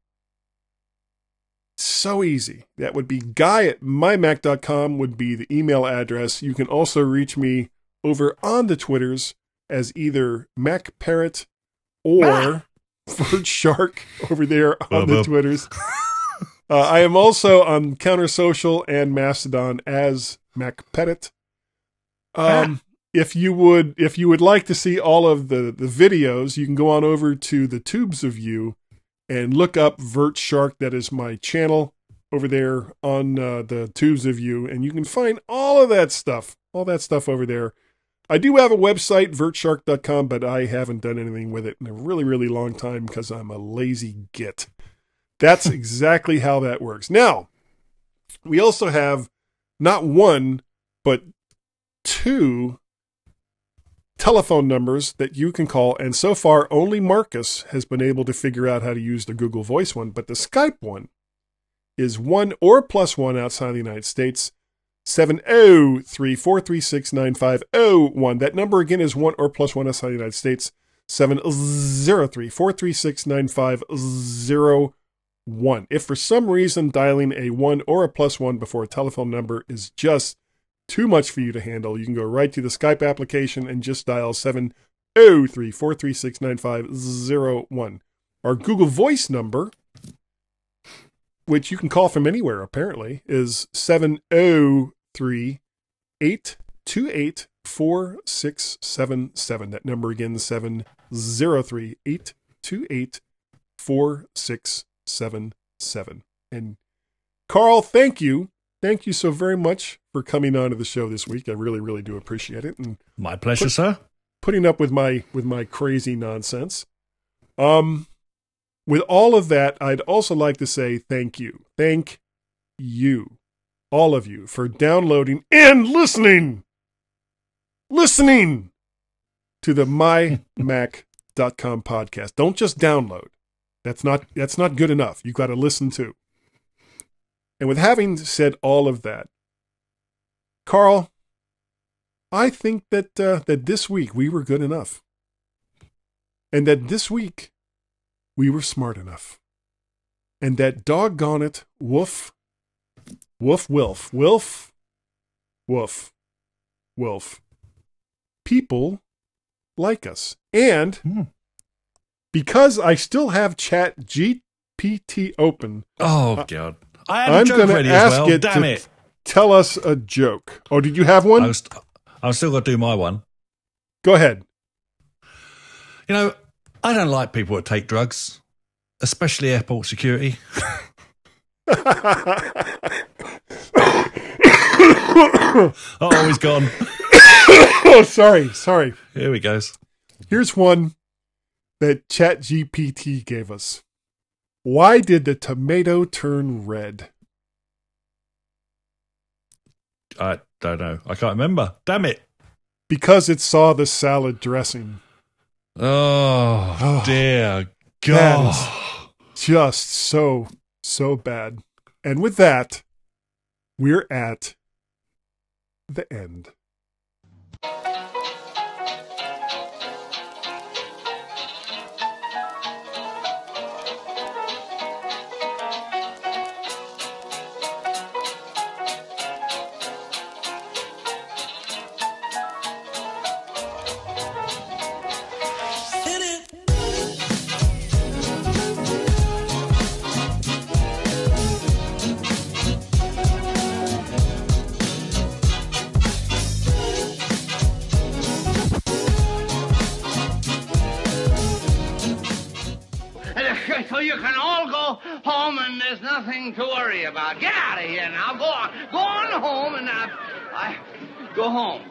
S2: so easy. That would be guy at mymac.com would be the email address. You can also reach me over on the Twitters as either Mac Parrot or Vert Shark over there on the
S1: Bub, bub.
S2: Twitters. Uh, I am also on Counter Social and Mastodon as Mac Pettit. Um, if you would, if you would like to see all of the the videos, you can go on over to the Tubes of You and look up Vert Shark. That is my channel over there on uh, the Tubes of You, and you can find all of that stuff, all that stuff over there. I do have a website, vertshark.com, but I haven't done anything with it in a really, really long time because I'm a lazy git. That's exactly how that works. Now, we also have not one, but two telephone numbers that you can call. And so far, only Marcus has been able to figure out how to use the Google Voice one, but the Skype one is one or plus one outside of the United States. 703 436 9501. That number again is one or plus one outside the United States. 703 436 9501. If for some reason dialing a one or a plus one before a telephone number is just too much for you to handle, you can go right to the Skype application and just dial 703 436 9501. Our Google Voice number, which you can call from anywhere apparently, is 703 828 4677. That number again, seven zero three eight two eight four six seven seven. And Carl, thank you. Thank you so very much for coming on to the show this week. I really, really do appreciate it. And
S1: My pleasure, sir.
S2: putting up with my with my crazy nonsense. Um with all of that, I'd also like to say thank you. Thank you, all of you, for downloading and listening. Listening to the mymac.com podcast. Don't just download. That's not that's not good enough. You've got to listen to. And with having said all of that, Carl, I think that uh, that this week we were good enough, and that this week we were smart enough, and that doggone it, woof, woof, wilf, wilf, woof, wolf. People like us, and
S1: Hmm.
S2: because I still have Chat GPT open,
S1: Oh, God. I had
S2: I'm
S1: a joke
S2: gonna
S1: ready
S2: ask
S1: as well.
S2: it
S1: Damn
S2: to-
S1: it.
S2: tell us a joke. Oh, did you have one?
S1: I was, I was still going to do my one.
S2: Go ahead.
S1: You know, I don't like people that take drugs, especially airport security. oh, he's gone.
S2: oh, sorry, sorry.
S1: Here we goes.
S2: Here's one that ChatGPT gave us. Why did the tomato turn red?
S1: I don't know. I can't remember. Damn it.
S2: Because it saw the salad dressing.
S1: Oh,
S2: Oh,
S1: dear God.
S2: Just so, so bad. And with that, we're at the end.
S4: Nothing to worry about. Get out of here now. Go on. Go on home and I, I go home.